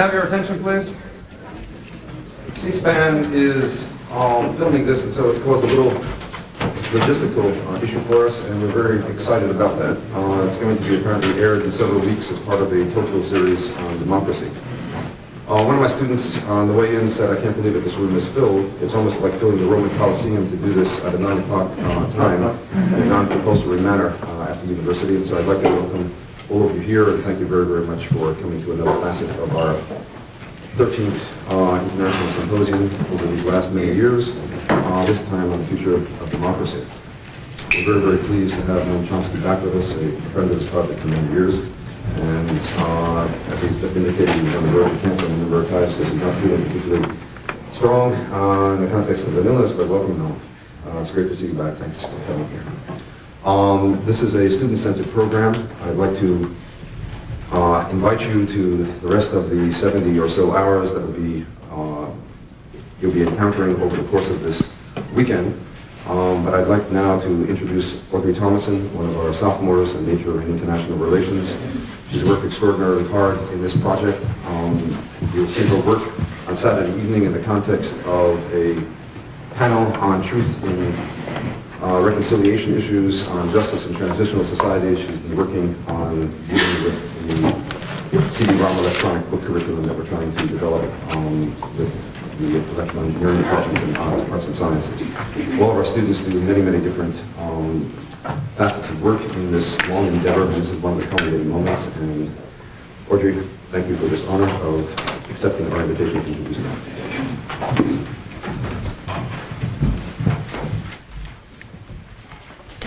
Have your attention, please? C-SPAN is um, filming this, and so it's caused a little logistical uh, issue for us, and we're very excited about that. Uh, it's going to be apparently aired in several weeks as part of a Tocqueville series on democracy. Uh, one of my students on the way in said, I can't believe that this room is filled. It's almost like filling the Roman Colosseum to do this at a 9 o'clock uh, time in a non-compulsory manner uh, at the university, and so I'd like to welcome all of you here, and thank you very, very much for coming to another facet of our 13th uh, International Symposium over these last many years, uh, this time on the future of, of democracy. We're very, very pleased to have Noam Chomsky back with us, a friend of this project for many years. And uh, as he's just indicated, he's on the road to cancel a number of times because he's not feeling particularly strong uh, in the context of an illness, but welcome, Noam. Uh, it's great to see you back. Thanks for coming here. Um, this is a student-centered program. I'd like to uh, invite you to the rest of the 70 or so hours that will be uh, you'll be encountering over the course of this weekend. Um, but I'd like now to introduce Audrey Thomason, one of our sophomores in Nature and International Relations. She's worked extraordinarily hard in this project. Um, you'll see her work on Saturday evening in the context of a panel on truth in uh, reconciliation issues on justice and transitional society. She's been working on dealing with the CD-ROM electronic book curriculum that we're trying to develop um, with the electrical engineering department and arts, arts and sciences. All of our students do many, many different um, facets of work in this long endeavor, and this is one of the culminating moments. And Audrey, thank you for this honor of accepting our invitation to introduce you.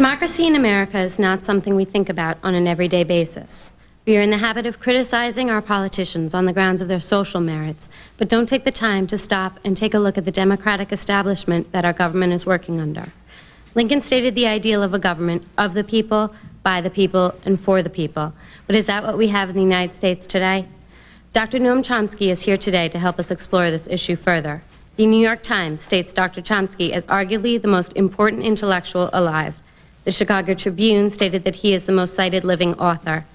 Democracy in America is not something we think about on an everyday basis. We are in the habit of criticizing our politicians on the grounds of their social merits, but don't take the time to stop and take a look at the democratic establishment that our government is working under. Lincoln stated the ideal of a government of the people, by the people, and for the people. But is that what we have in the United States today? Dr. Noam Chomsky is here today to help us explore this issue further. The New York Times states Dr. Chomsky as arguably the most important intellectual alive. The Chicago Tribune stated that he is the most cited living author.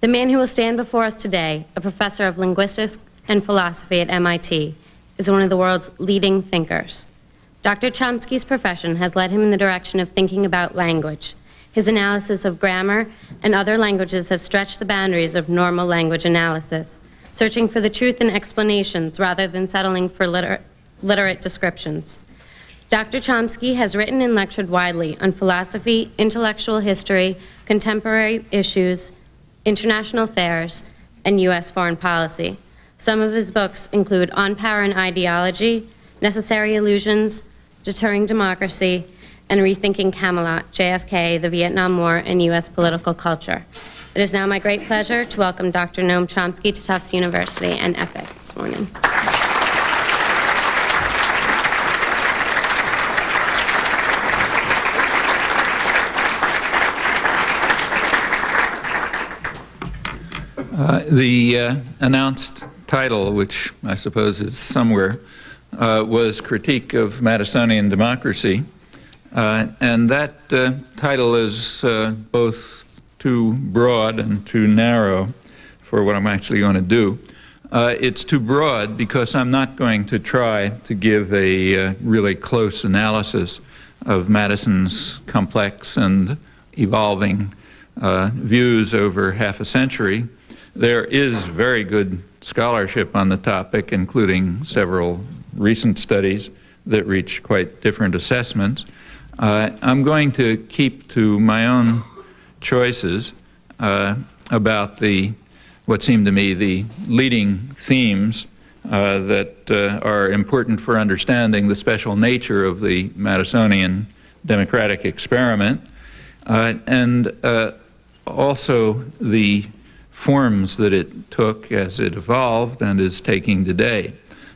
The man who will stand before us today, a professor of linguistics and philosophy at MIT, is one of the world's leading thinkers. Dr. Chomsky's profession has led him in the direction of thinking about language. His analysis of grammar and other languages have stretched the boundaries of normal language analysis, searching for the truth in explanations rather than settling for liter literate descriptions. Dr. Chomsky has written and lectured widely on philosophy, intellectual history, contemporary issues, international affairs, and U.S. foreign policy. Some of his books include On Power and Ideology, Necessary Illusions, Deterring Democracy, and Rethinking Camelot, JFK, the Vietnam War, and U.S. Political Culture. It is now my great pleasure to welcome Dr. Noam Chomsky to Tufts University and EPIIC this morning. Uh, the uh, announced title, which I suppose is somewhere, uh, was Critique of Madisonian Democracy. Uh, and that uh, title is both too broad and too narrow for what I'm actually going to do. it's too broad because I'm not going to try to give a really close analysis of Madison's complex and evolving views over half a century. There is very good scholarship on the topic, including several recent studies that reach quite different assessments. Uh, I'm going to keep to my own choices uh, about the what seem to me the leading themes uh, that uh, are important for understanding the special nature of the Madisonian democratic experiment, uh, and uh, also the forms that it took as it evolved and is taking today.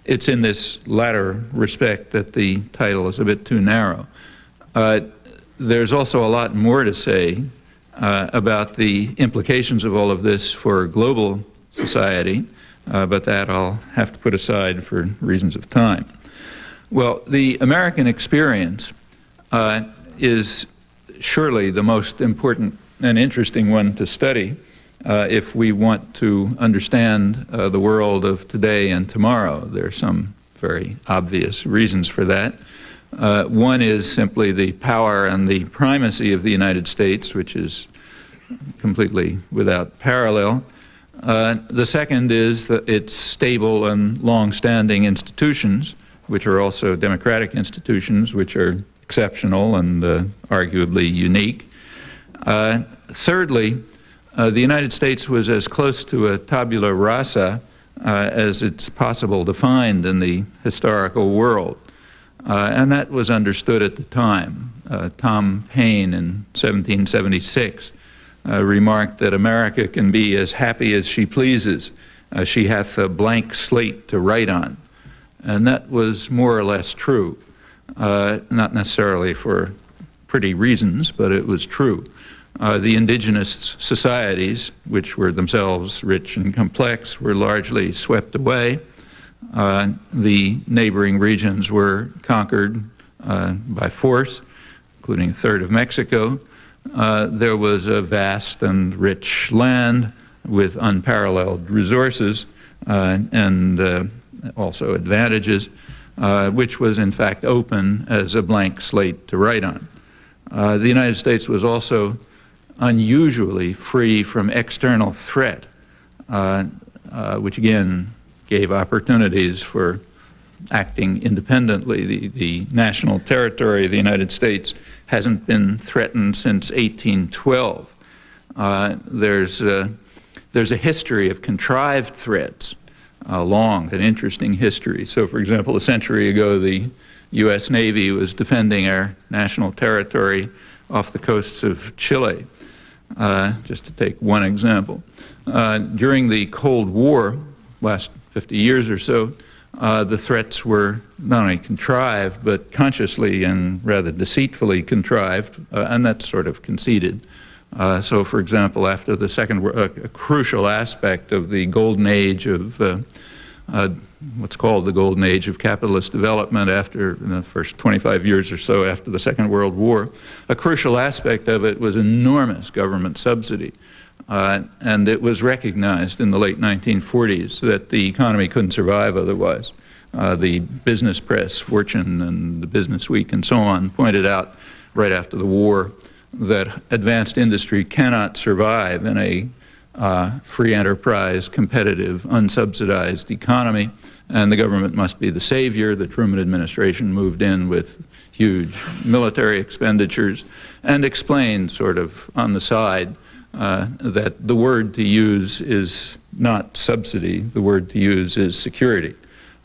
It's in this latter respect that the title is a bit too narrow. Uh, there's also a lot more to say uh, about the implications of all of this for global society, uh, but that I'll have to put aside for reasons of time. Well, the American experience uh, is surely the most important and interesting one to study uh, if we want to understand uh, the world of today and tomorrow. There are some very obvious reasons for that. Uh, one is simply the power and the primacy of the United States, which is completely without parallel. Uh, the second is that its stable and long-standing institutions, which are also democratic institutions, which are exceptional and uh, arguably unique. Uh, thirdly, uh, the United States was as close to a tabula rasa uh, as it's possible to find in the historical world. Uh, and that was understood at the time. Tom Paine in 1776 uh, remarked that America can be as happy as she pleases. Uh, she hath a blank slate to write on. And that was more or less true. Uh, not necessarily for pretty reasons, but it was true. Uh, the indigenous societies, which were themselves rich and complex, were largely swept away. Uh, the neighboring regions were conquered uh, by force, including a third of Mexico. Uh, there was a vast and rich land with unparalleled resources uh, and uh, also advantages, which was in fact open as a blank slate to write on. The United States was also unusually free from external threat, uh, uh, which again gave opportunities for acting independently. The, the national territory of the United States hasn't been threatened since 1812. Uh, there's, a, there's a history of contrived threats, a long and interesting history. So, for example, a century ago, the U.S. Navy was defending our national territory off the coasts of Chile, uh, just to take one example. Uh, during the Cold War, last 50 years or so, uh, the threats were not only contrived, but consciously and rather deceitfully contrived, uh, and that's sort of conceded. Uh, so, for example, after the Second War, a crucial aspect of the golden age of uh, uh, what's called the golden age of capitalist development after the first 25 years or so after the Second World War, a crucial aspect of it was enormous government subsidy. Uh, and it was recognized in the late 1940s that the economy couldn't survive otherwise. Uh, the business press, Fortune and the Business Week and so on, pointed out right after the war that advanced industry cannot survive in a uh, free enterprise, competitive, unsubsidized economy, and the government must be the savior. The Truman administration moved in with huge military expenditures and explained, sort of on the side, uh, that the word to use is not subsidy, the word to use is security.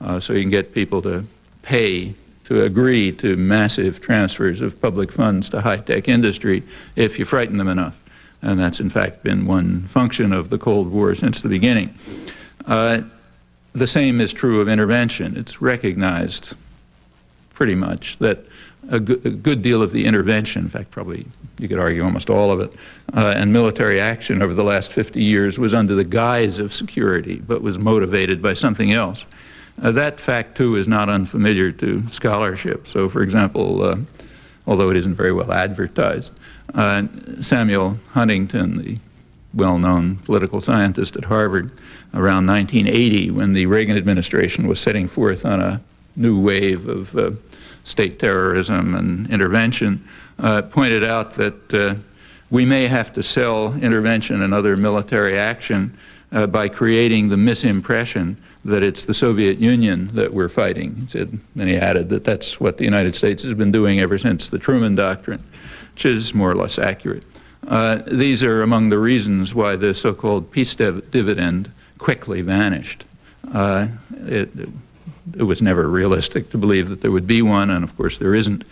Uh, so you can get people to pay to agree to massive transfers of public funds to high-tech industry if you frighten them enough. And that's in fact been one function of the Cold War since the beginning. Uh, the same is true of intervention. It's recognized pretty much that a, good, a good deal of the intervention, in fact, probably you could argue almost all of it, uh, and military action over the last 50 years was under the guise of security, but was motivated by something else. Uh, that fact, too, is not unfamiliar to scholarship. So, for example, uh, although it isn't very well advertised, uh, Samuel Huntington, the well-known political scientist at Harvard, around 1980, when the Reagan administration was setting forth on a new wave of uh, state terrorism and intervention, uh, pointed out that uh, we may have to sell intervention and other military action uh, by creating the misimpression that it's the Soviet Union that we're fighting. He said, and he added that that's what the United States has been doing ever since the Truman Doctrine, which is more or less accurate. Uh, these are among the reasons why the so-called peace div dividend quickly vanished. Uh, it, it was never realistic to believe that there would be one, and of course there isn't,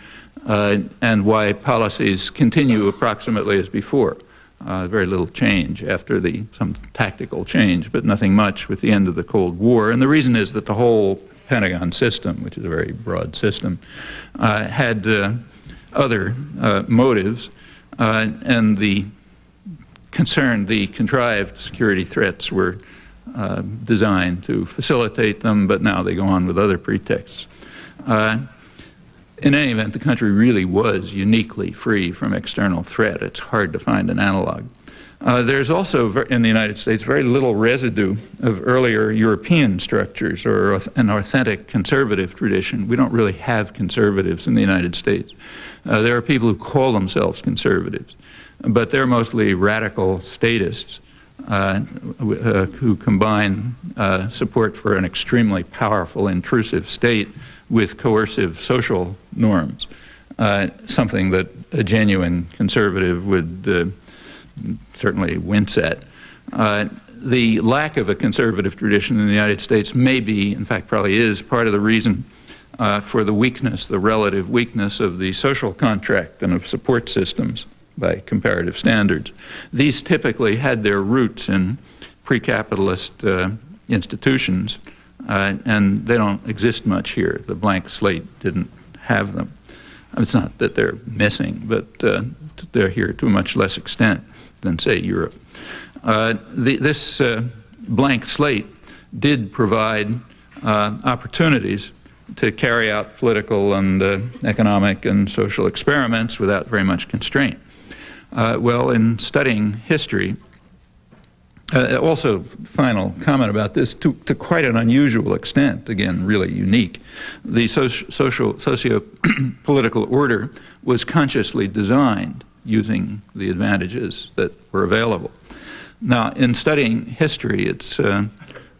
uh, and why policies continue approximately as before. Uh, very little change after the some tactical change, but nothing much with the end of the Cold War. And the reason is that the whole Pentagon system, which is a very broad system, uh, had uh, other uh, motives, uh, and the concern, the contrived security threats were uh, designed to facilitate them, but now they go on with other pretexts. Uh, in any event, the country really was uniquely free from external threat. It's hard to find an analog. Uh, there's also in the United States very little residue of earlier European structures or an authentic conservative tradition. We don't really have conservatives in the United States. Uh, there are people who call themselves conservatives, but they're mostly radical statists who combine uh, support for an extremely powerful, intrusive state with coercive social norms, uh, something that a genuine conservative would uh, certainly wince at. Uh, the lack of a conservative tradition in the United States may be, in fact, probably is, part of the reason uh, for the weakness, the relative weakness of the social contract and of support systems by comparative standards. These typically had their roots in pre capitalist uh, institutions, uh, and they don't exist much here. The blank slate didn't have them. It's not that they're missing, but uh, they're here to a much less extent than, say, Europe. Uh, the, this uh, blank slate did provide uh, opportunities to carry out political and economic and social experiments without very much constraint. Uh, well, in studying history, uh, also, final comment about this to, to, quite an unusual extent, again, really unique. The soci- social, socio political order was consciously designed using the advantages that were available. Now, in studying history, it's, uh,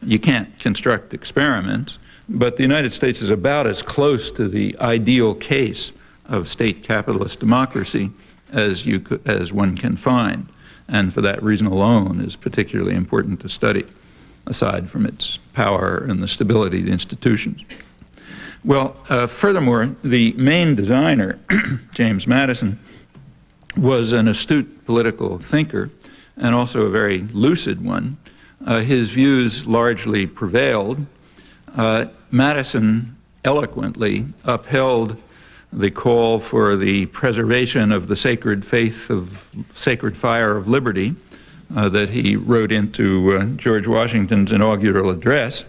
you can't construct experiments, but the United States is about as close to the ideal case of state capitalist democracy as, you could, as one can find and for that reason alone is particularly important to study, aside from its power and the stability of the institutions. Well, uh, furthermore, the main designer, James Madison, was an astute political thinker and also a very lucid one. Uh, his views largely prevailed. Uh, Madison eloquently upheld the call for the preservation of the sacred faith of sacred fire of liberty uh, that he wrote into uh, George Washington's inaugural address.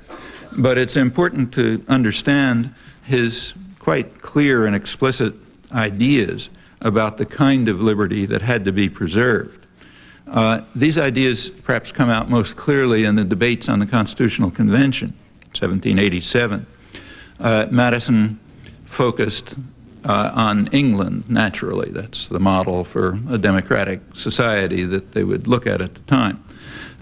But it's important to understand his quite clear and explicit ideas about the kind of liberty that had to be preserved. Uh, these ideas perhaps come out most clearly in the debates on the Constitutional Convention, 1787. Uh, Madison focused uh, on England, naturally. That's the model for a democratic society that they would look at at the time.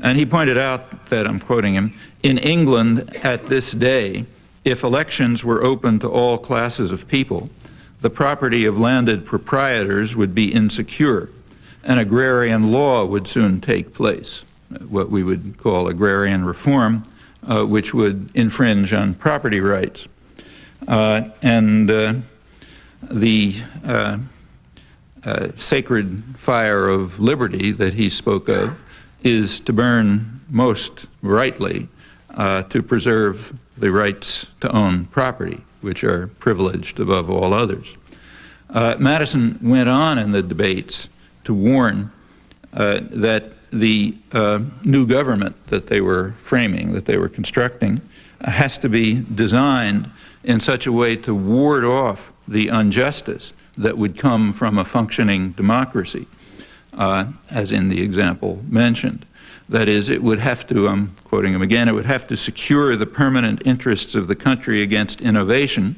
And he pointed out that, I'm quoting him, in England at this day, if elections were open to all classes of people, the property of landed proprietors would be insecure, and agrarian law would soon take place, what we would call agrarian reform, uh, which would infringe on property rights. Uh, and uh, the uh, uh, sacred fire of liberty that he spoke of is to burn most rightly uh, to preserve the rights to own property, which are privileged above all others. Uh, Madison went on in the debates to warn uh, that the uh, new government that they were framing, that they were constructing, has to be designed in such a way to ward off the injustice that would come from a functioning democracy, uh, as in the example mentioned. That is, it would have to, I'm quoting him again, it would have to secure the permanent interests of the country against innovation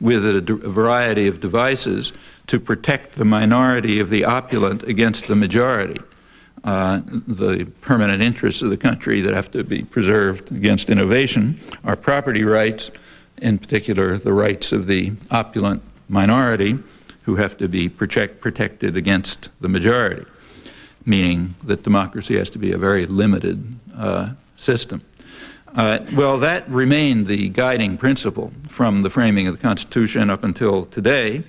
with a, a variety of devices to protect the minority of the opulent against the majority. Uh, the permanent interests of the country that have to be preserved against innovation are property rights, in particular the rights of the opulent minority who have to be protect, protected against the majority, meaning that democracy has to be a very limited uh, system. Uh, well, that remained the guiding principle from the framing of the Constitution up until today,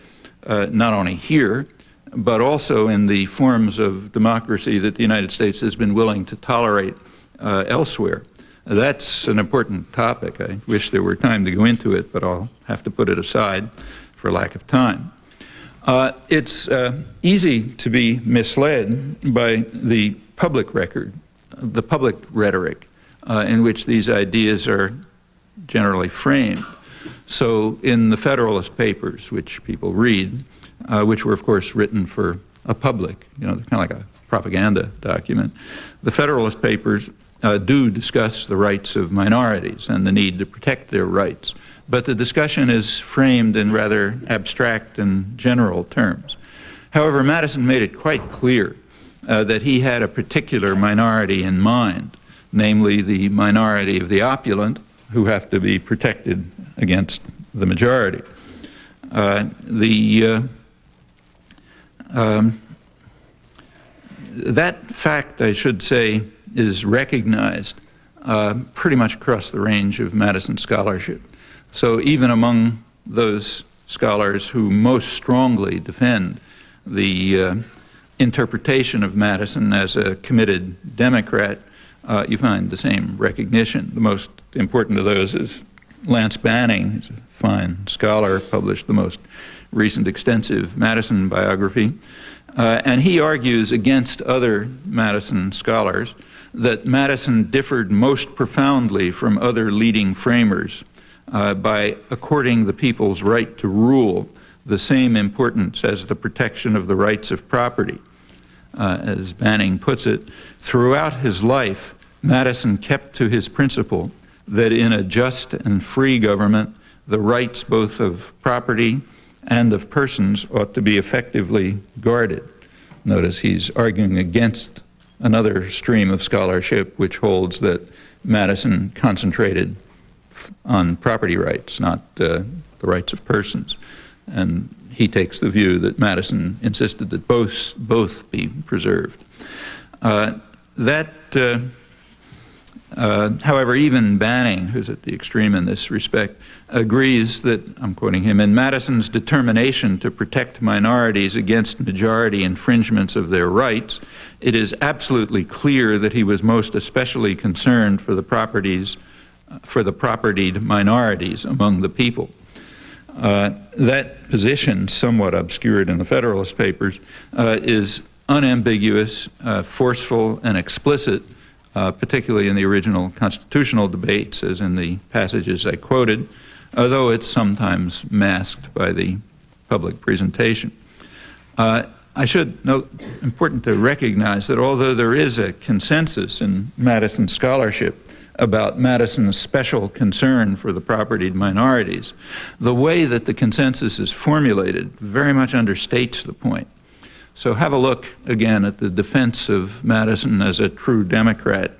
uh, not only here, but also in the forms of democracy that the United States has been willing to tolerate uh, elsewhere. That's an important topic. I wish there were time to go into it, but I'll have to put it aside for lack of time. Uh, it's uh, easy to be misled by the public record, the public rhetoric uh, in which these ideas are generally framed. So, in the Federalist Papers, which people read, uh, which were, of course, written for a public, you know, kind of like a propaganda document. The Federalist Papers uh, do discuss the rights of minorities and the need to protect their rights, but the discussion is framed in rather abstract and general terms. However, Madison made it quite clear uh, that he had a particular minority in mind, namely the minority of the opulent who have to be protected against the majority. Uh, the uh, um, that fact, I should say, is recognized uh, pretty much across the range of Madison scholarship. So even among those scholars who most strongly defend the uh, interpretation of Madison as a committed Democrat, uh, you find the same recognition. The most important of those is Lance Banning. He's a fine scholar, published the most recent extensive Madison biography. Uh, and he argues against other Madison scholars that Madison differed most profoundly from other leading framers uh, by according the people's right to rule the same importance as the protection of the rights of property. Uh, as Banning puts it, throughout his life, Madison kept to his principle that in a just and free government, the rights both of property and of persons ought to be effectively guarded. Notice he's arguing against another stream of scholarship which holds that Madison concentrated on property rights, not uh, the rights of persons. And he takes the view that Madison insisted that both, both be preserved. Uh, that uh, uh, however, even Banning, who's at the extreme in this respect, agrees that, I'm quoting him, in Madison's determination to protect minorities against majority infringements of their rights, it is absolutely clear that he was most especially concerned for the properties, uh, for the propertied minorities among the people. Uh, that position, somewhat obscured in the Federalist Papers, uh, is unambiguous, uh, forceful, and explicit uh, particularly in the original constitutional debates, as in the passages I quoted, although it's sometimes masked by the public presentation. I should note, important to recognize that although there is a consensus in Madison scholarship about Madison's special concern for the propertied minorities, the way that the consensus is formulated very much understates the point. So have a look again at the defense of Madison as a true Democrat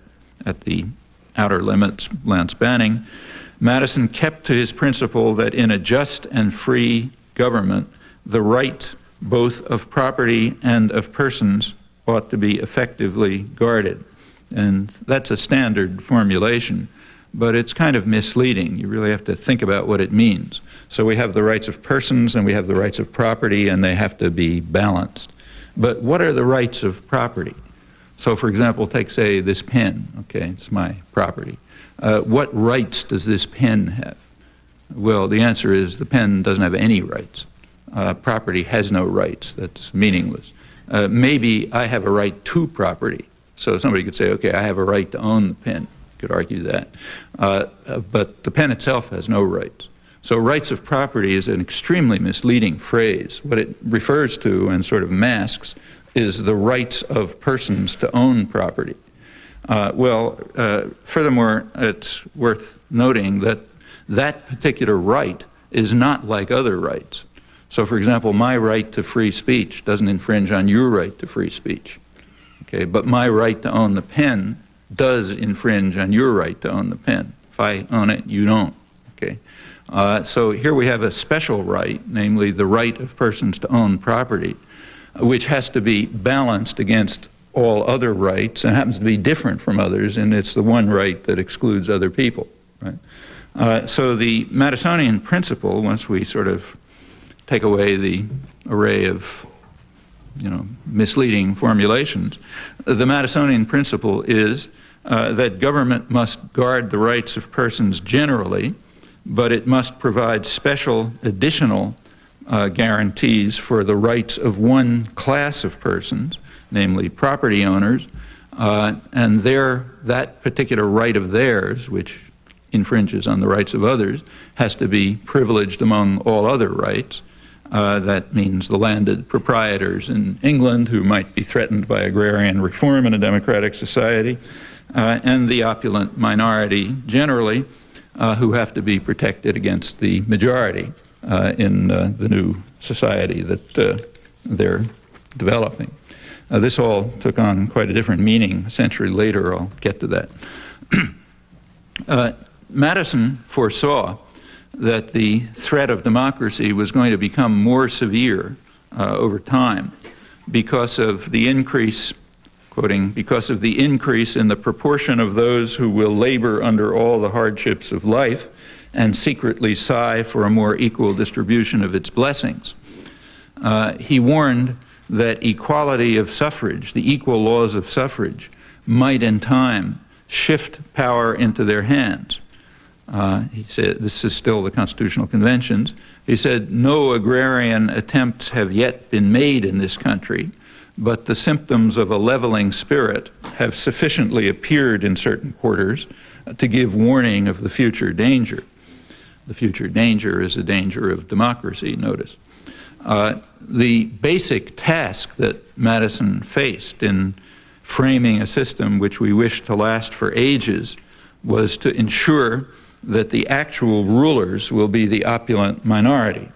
at the outer limits, Lance Banning. Madison kept to his principle that in a just and free government, the right both of property and of persons ought to be effectively guarded. And that's a standard formulation, but it's kind of misleading. You really have to think about what it means. So we have the rights of persons and we have the rights of property, and they have to be balanced. But what are the rights of property? So, for example, take, say, this pen, okay, it's my property. Uh, what rights does this pen have? Well, the answer is the pen doesn't have any rights. Uh, property has no rights. That's meaningless. Uh, maybe I have a right to property. So somebody could say, okay, I have a right to own the pen. Could argue that. Uh, uh, but the pen itself has no rights. So rights of property is an extremely misleading phrase. What it refers to and sort of masks is the rights of persons to own property. Uh, well, uh, furthermore, it's worth noting that that particular right is not like other rights. So, for example, my right to free speech doesn't infringe on your right to free speech. Okay, but my right to own the pen does infringe on your right to own the pen. If I own it, you don't. Okay. Uh, so here we have a special right, namely the right of persons to own property, which has to be balanced against all other rights and happens to be different from others, and it's the one right that excludes other people. Right? Uh, so the Madisonian principle, once we sort of take away the array of you know, misleading formulations, the Madisonian principle is uh, that government must guard the rights of persons generally but it must provide special additional uh, guarantees for the rights of one class of persons, namely property owners, uh, and their, that particular right of theirs, which infringes on the rights of others, has to be privileged among all other rights. Uh, that means the landed proprietors in England who might be threatened by agrarian reform in a democratic society, uh, and the opulent minority generally, uh, who have to be protected against the majority uh, in uh, the new society that they're developing. this all took on quite a different meaning a century later. I'll get to that. Madison foresaw that the threat of democracy was going to become more severe uh, over time because of the increase, quoting, because of the increase in the proportion of those who will labor under all the hardships of life and secretly sigh for a more equal distribution of its blessings. Uh, he warned that equality of suffrage, the equal laws of suffrage, might in time shift power into their hands. Uh, he said, this is still the Constitutional Conventions. He said, no agrarian attempts have yet been made in this country, but the symptoms of a leveling spirit have sufficiently appeared in certain quarters to give warning of the future danger. The future danger is a danger of democracy, notice. Uh, the basic task that Madison faced in framing a system which we wish to last for ages was to ensure that the actual rulers will be the opulent minority.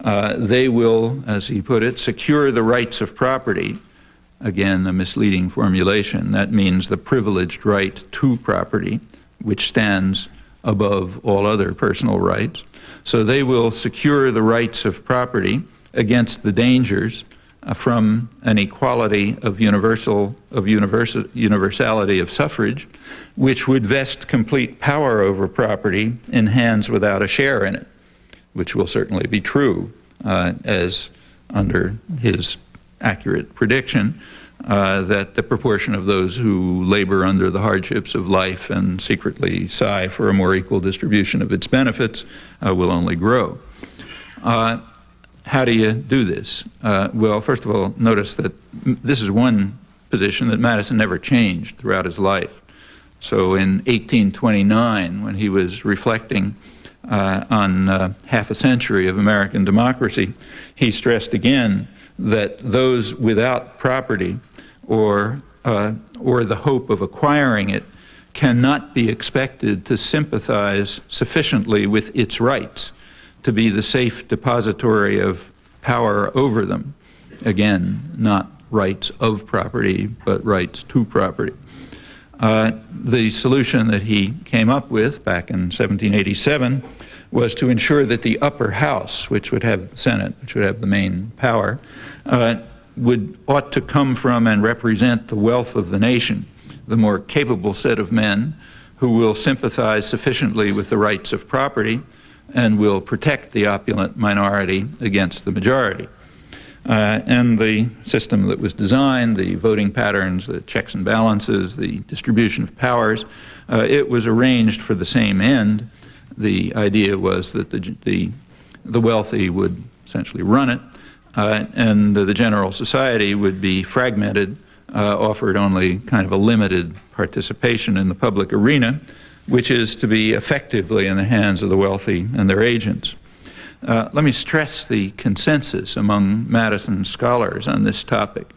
Uh, they will, as he put it, secure the rights of property. Again, a misleading formulation. That means the privileged right to property, which stands above all other personal rights. So they will secure the rights of property against the dangers from an equality of universal of universal, universality of suffrage, which would vest complete power over property in hands without a share in it, which will certainly be true uh, as under his accurate prediction. Uh, that the proportion of those who labor under the hardships of life and secretly sigh for a more equal distribution of its benefits uh, will only grow. How do you do this? Uh, well, first of all, notice that this is one position that Madison never changed throughout his life. So in 1829, when he was reflecting uh, on uh, half a century of American democracy, he stressed again that those without property or, uh, or the hope of acquiring it cannot be expected to sympathize sufficiently with its rights to be the safe depository of power over them. Again, not rights of property, but rights to property. Uh, the solution that he came up with back in 1787 was to ensure that the upper house, which would have the Senate, which would have the main power, uh, would ought to come from and represent the wealth of the nation, the more capable set of men who will sympathize sufficiently with the rights of property and will protect the opulent minority against the majority. Uh, and the system that was designed, the voting patterns, the checks and balances, the distribution of powers, uh, it was arranged for the same end. The idea was that the, the, the wealthy would essentially run it, uh, and the general society would be fragmented, uh, offered only kind of a limited participation in the public arena, which is to be effectively in the hands of the wealthy and their agents. Uh, let me stress the consensus among Madison scholars on this topic.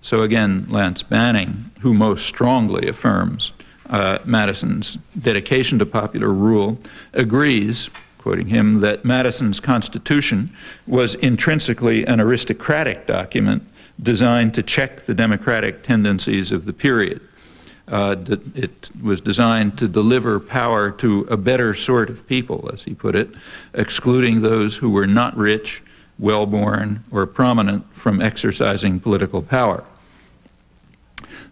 So again, Lance Banning, who most strongly affirms uh, Madison's dedication to popular rule, agrees, quoting him, that Madison's Constitution was intrinsically an aristocratic document designed to check the democratic tendencies of the period. Uh, it was designed to deliver power to a better sort of people, as he put it, excluding those who were not rich, well born, or prominent from exercising political power.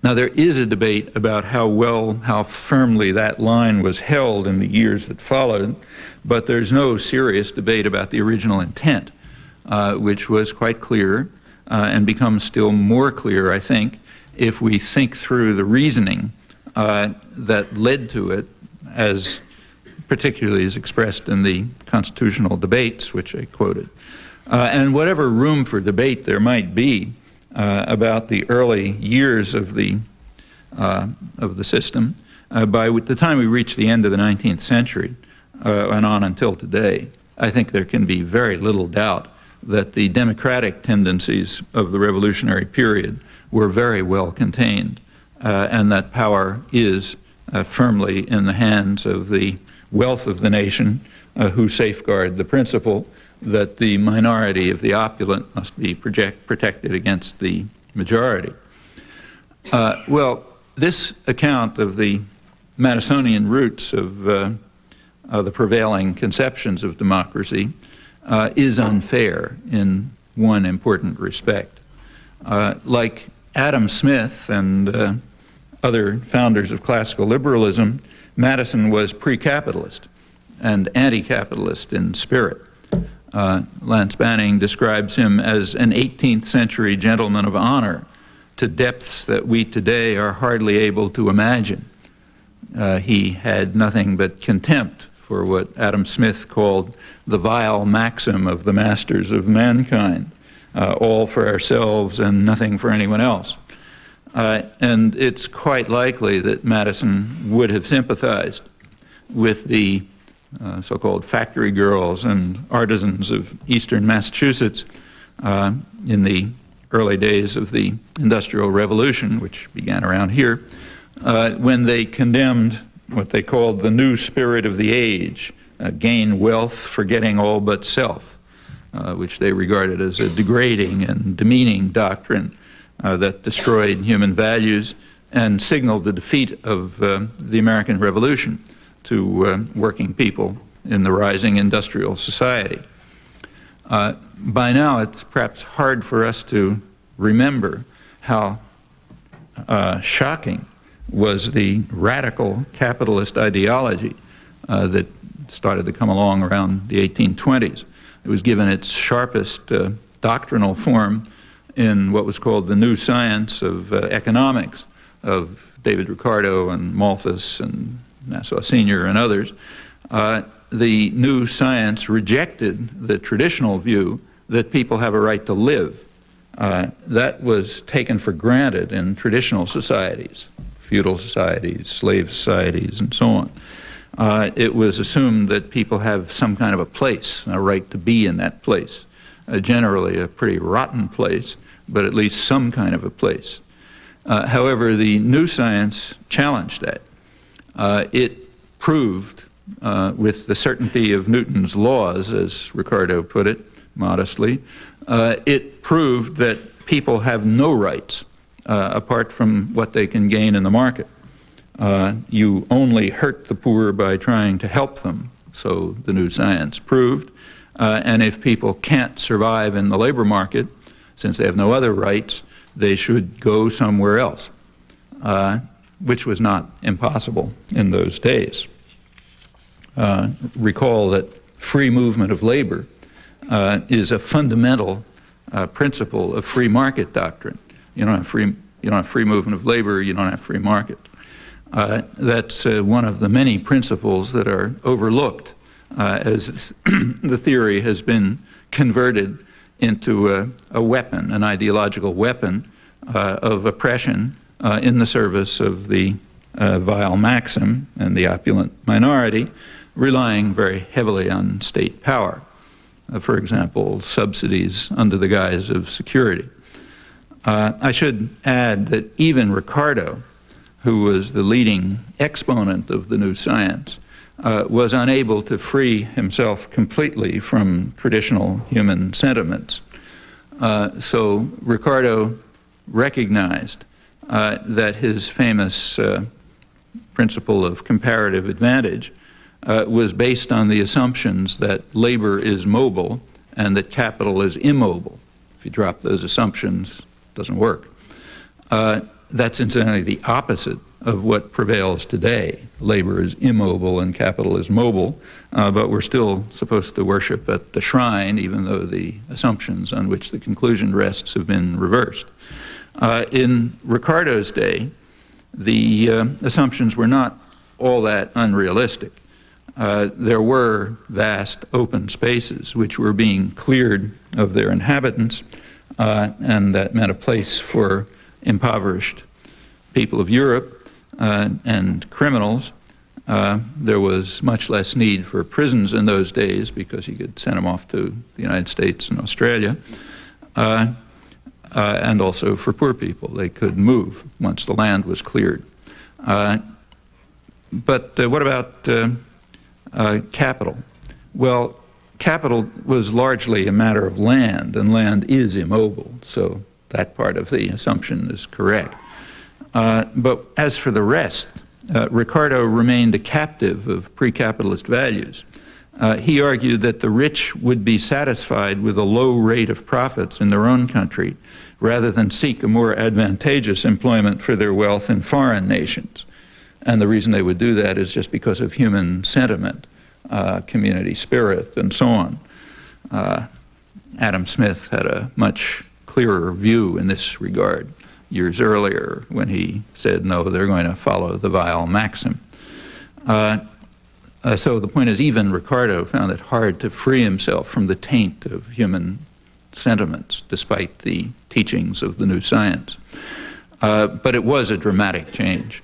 Now, there is a debate about how well, how firmly that line was held in the years that followed, but there's no serious debate about the original intent, uh, which was quite clear uh, and becomes still more clear, I think, if we think through the reasoning uh, that led to it, as particularly as expressed in the constitutional debates, which I quoted. Uh, and whatever room for debate there might be uh, about the early years of the, uh, of the system, uh, by the time we reach the end of the 19th century uh, and on until today, I think there can be very little doubt that the democratic tendencies of the revolutionary period were very well contained, uh, and that power is uh, firmly in the hands of the wealth of the nation uh, who safeguard the principle that the minority of the opulent must be project, protected against the majority. Uh, well, this account of the Madisonian roots of uh, the prevailing conceptions of democracy uh, is unfair in one important respect. Uh, like Adam Smith and uh, other founders of classical liberalism, Madison was pre-capitalist and anti-capitalist in spirit. Uh, Lance Banning describes him as an 18th century gentleman of honor to depths that we today are hardly able to imagine. Uh, he had nothing but contempt for what Adam Smith called the vile maxim of the masters of mankind uh, all for ourselves and nothing for anyone else. Uh, and it's quite likely that Madison would have sympathized with the uh, so called factory girls and artisans of eastern Massachusetts uh, in the early days of the Industrial Revolution, which began around here, uh, when they condemned what they called the new spirit of the age uh, gain wealth, forgetting all but self, uh, which they regarded as a degrading and demeaning doctrine uh, that destroyed human values and signaled the defeat of uh, the American Revolution to uh, working people in the rising industrial society. Uh, by now, it's perhaps hard for us to remember how shocking was the radical capitalist ideology that started to come along around the 1820s. It was given its sharpest uh, doctrinal form in what was called the new science of uh, economics of David Ricardo and Malthus and Nassau Senior and others. Uh, the new science rejected the traditional view that people have a right to live. Uh, that was taken for granted in traditional societies, feudal societies, slave societies, and so on uh, it was assumed that people have some kind of a place, a right to be in that place. Uh, generally, a pretty rotten place, but at least some kind of a place. Uh, however, the new science challenged that. Uh, it proved, uh, with the certainty of Newton's laws, as Ricardo put it modestly, uh, it proved that people have no rights apart from what they can gain in the market. Uh, you only hurt the poor by trying to help them, so the new science proved. Uh, and if people can't survive in the labor market, since they have no other rights, they should go somewhere else, uh, which was not impossible in those days. Uh, recall that free movement of labor uh, is a fundamental uh, principle of free market doctrine. You don't have free, you don't have free movement of labor, you don't have free market. Uh, that's uh, one of the many principles that are overlooked uh, as the theory has been converted into a, a weapon, an ideological weapon uh, of oppression uh, in the service of the vile maxim and the opulent minority, relying very heavily on state power. for example, subsidies under the guise of security. I should add that even Ricardo, who was the leading exponent of the new science, uh, was unable to free himself completely from traditional human sentiments. Uh, so Ricardo recognized uh, that his famous uh, principle of comparative advantage uh, was based on the assumptions that labor is mobile and that capital is immobile. If you drop those assumptions, it doesn't work. That's incidentally the opposite of what prevails today. Labor is immobile and capital is mobile, uh, but we're still supposed to worship at the shrine, even though the assumptions on which the conclusion rests have been reversed. Uh, in Ricardo's day, the uh, assumptions were not all that unrealistic. Uh, there were vast open spaces which were being cleared of their inhabitants, uh, and that meant a place for impoverished people of Europe uh, and criminals Uh, there was much less need for prisons in those days because you could send them off to the United States and Australia. Uh, uh, and also for poor people. They could move once the land was cleared. Uh, but uh, what about capital? Well, capital was largely a matter of land, and land is immobile, so that part of the assumption is correct. Uh, but as for the rest, uh, Ricardo remained a captive of pre capitalist values. Uh, he argued that the rich would be satisfied with a low rate of profits in their own country rather than seek a more advantageous employment for their wealth in foreign nations. And the reason they would do that is just because of human sentiment, uh, community spirit, and so on. Uh, Adam Smith had a much clearer view in this regard years earlier when he said, no, they're going to follow the vile maxim. Uh, uh, so the point is, even Ricardo found it hard to free himself from the taint of human sentiments, despite the teachings of the new science. Uh, but it was a dramatic change.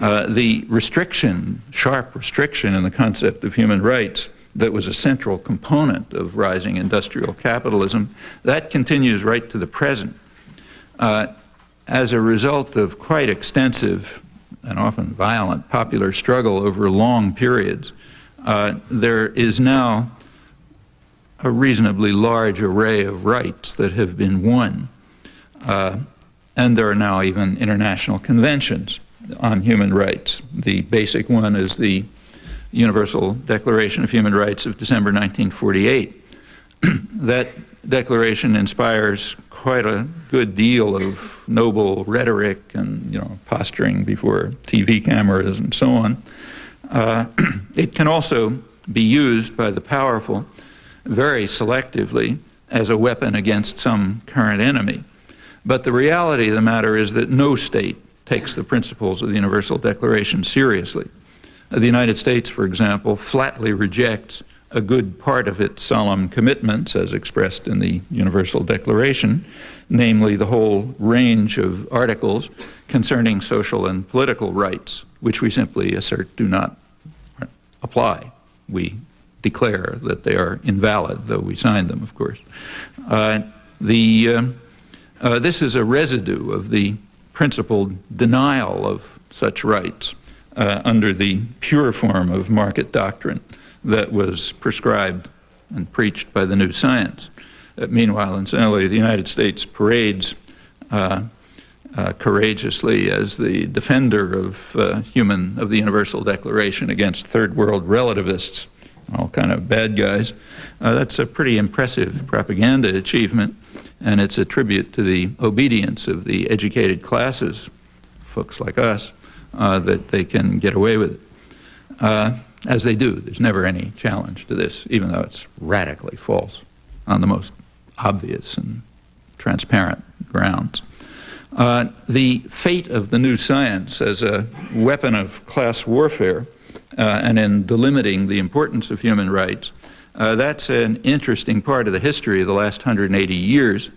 Uh, the restriction, sharp restriction in the concept of human rights that was a central component of rising industrial capitalism, that continues right to the present. Uh, as a result of quite extensive and often violent popular struggle over long periods, uh, there is now a reasonably large array of rights that have been won. Uh, and there are now even international conventions on human rights. The basic one is the Universal Declaration of Human Rights of December 1948. that declaration inspires quite a good deal of noble rhetoric and you know posturing before TV cameras and so on. Uh, it can also be used by the powerful very selectively as a weapon against some current enemy. But the reality of the matter is that no state takes the principles of the Universal Declaration seriously. The United States, for example, flatly rejects a good part of its solemn commitments as expressed in the Universal Declaration, namely the whole range of articles concerning social and political rights, which we simply assert do not apply. We declare that they are invalid, though we signed them, of course. Uh, the, uh, uh, this is a residue of the principled denial of such rights uh, under the pure form of market doctrine that was prescribed and preached by the new science. Uh, meanwhile, incidentally, the United States parades uh, uh, courageously as the defender of uh, human of the Universal Declaration against third world relativists, all kind of bad guys. Uh, that's a pretty impressive propaganda achievement, and it's a tribute to the obedience of the educated classes, folks like us, that they can get away with it. Uh, as they do, there's never any challenge to this, even though it's radically false on the most obvious and transparent grounds. Uh, the fate of the new science as a weapon of class warfare uh, and in delimiting the importance of human rights, uh, that's an interesting part of the history of the last 180 years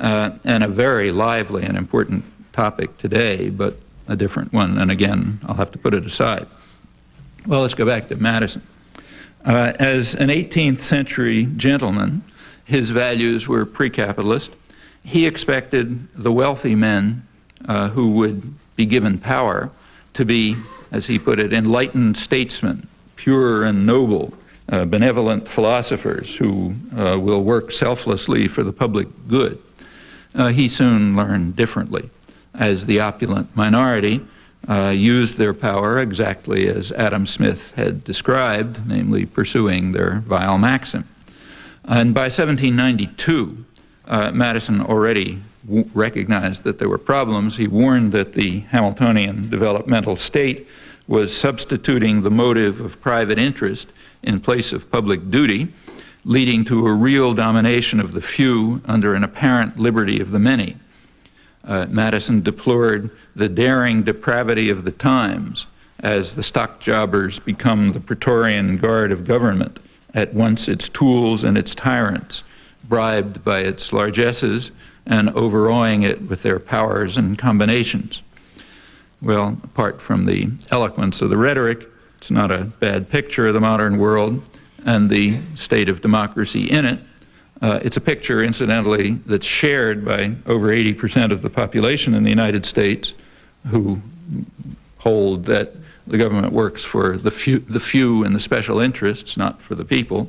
uh, and a very lively and important topic today, but a different one. And again, I'll have to put it aside. Well, let's go back to Madison. Uh, as an 18th century gentleman, his values were pre capitalist he expected the wealthy men uh, who would be given power to be, as he put it, enlightened statesmen, pure and noble, uh, benevolent philosophers who uh, will work selflessly for the public good. Uh, he soon learned differently, as the opulent minority uh, used their power exactly as Adam Smith had described, namely pursuing their vile maxim. And by 1792, uh, Madison already recognized that there were problems. He warned that the Hamiltonian developmental state was substituting the motive of private interest in place of public duty, leading to a real domination of the few under an apparent liberty of the many. Uh, Madison deplored the daring depravity of the times as the stock jobbers become the Praetorian Guard of government, at once its tools and its tyrants bribed by its largesses and overawing it with their powers and combinations. Well, apart from the eloquence of the rhetoric, It's not a bad picture of the modern world and the state of democracy in it. Uh, it's a picture, incidentally, that's shared by over 80% of the population in the United States who hold that the government works for the few, the few and the special interests, not for the people.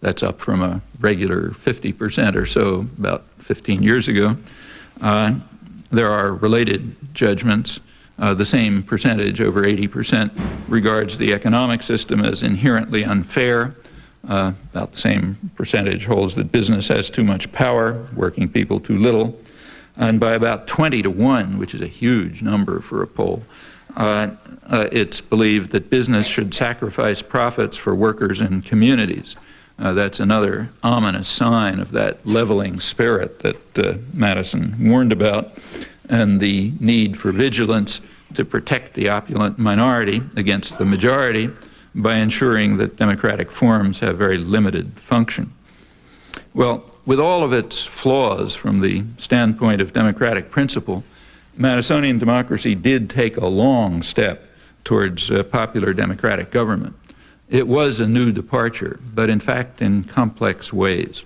That's up from a regular 50% or so about 15 years ago. Uh, there are related judgments. Uh, the same percentage, over 80%, regards the economic system as inherently unfair. Uh, about the same percentage holds that business has too much power, working people too little. And by about 20 to 1, which is a huge number for a poll, uh, uh, it's believed that business should sacrifice profits for workers and communities. Uh, that's another ominous sign of that leveling spirit that uh, Madison warned about and the need for vigilance to protect the opulent minority against the majority by ensuring that democratic forms have very limited function. Well, with all of its flaws from the standpoint of democratic principle, Madisonian democracy did take a long step towards uh, popular democratic government. It was a new departure, but in fact in complex ways.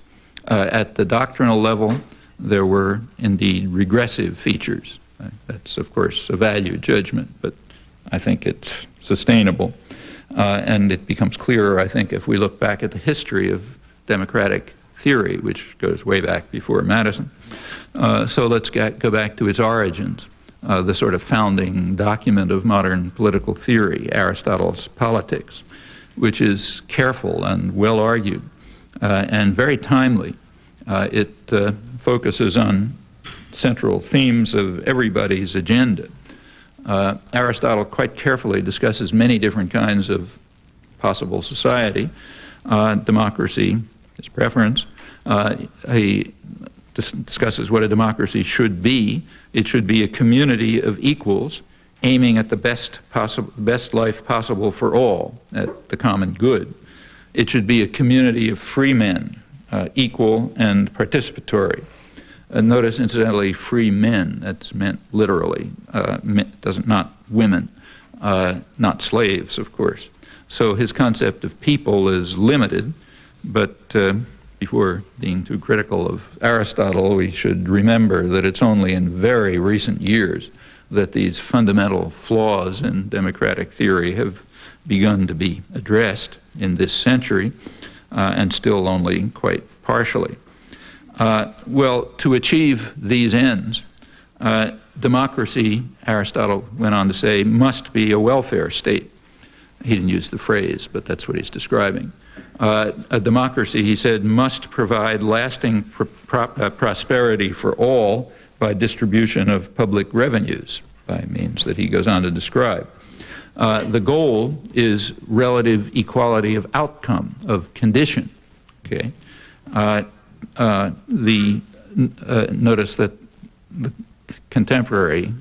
Uh, at the doctrinal level, there were indeed regressive features. Uh, that's, of course, a value judgment, but I think it's sustainable. Uh, and it becomes clearer, I think, if we look back at the history of democratic theory, which goes way back before Madison. Uh, so let's get, go back to its origins. Uh, the sort of founding document of modern political theory, Aristotle's Politics which is careful and well argued uh, and very timely. Uh, it uh, focuses on central themes of everybody's agenda. Uh, Aristotle quite carefully discusses many different kinds of possible society. Uh, democracy, his preference. Uh, he dis discusses what a democracy should be. It should be a community of equals aiming at the best, possible, best life possible for all, at the common good. It should be a community of free men, uh, equal and participatory. Uh, notice, incidentally, free men, that's meant literally, uh, doesn't, not women, uh, not slaves, of course. So his concept of people is limited, but uh, before being too critical of Aristotle, we should remember that it's only in very recent years that these fundamental flaws in democratic theory have begun to be addressed in this century uh, and still only quite partially. Uh, well, to achieve these ends, uh, democracy, Aristotle went on to say, must be a welfare state. He didn't use the phrase, but that's what he's describing. Uh, a democracy, he said, must provide lasting pr pro uh, prosperity for all by distribution of public revenues by means that he goes on to describe. Uh, the goal is relative equality of outcome, of condition. Okay, uh, uh, the uh, notice that the contemporary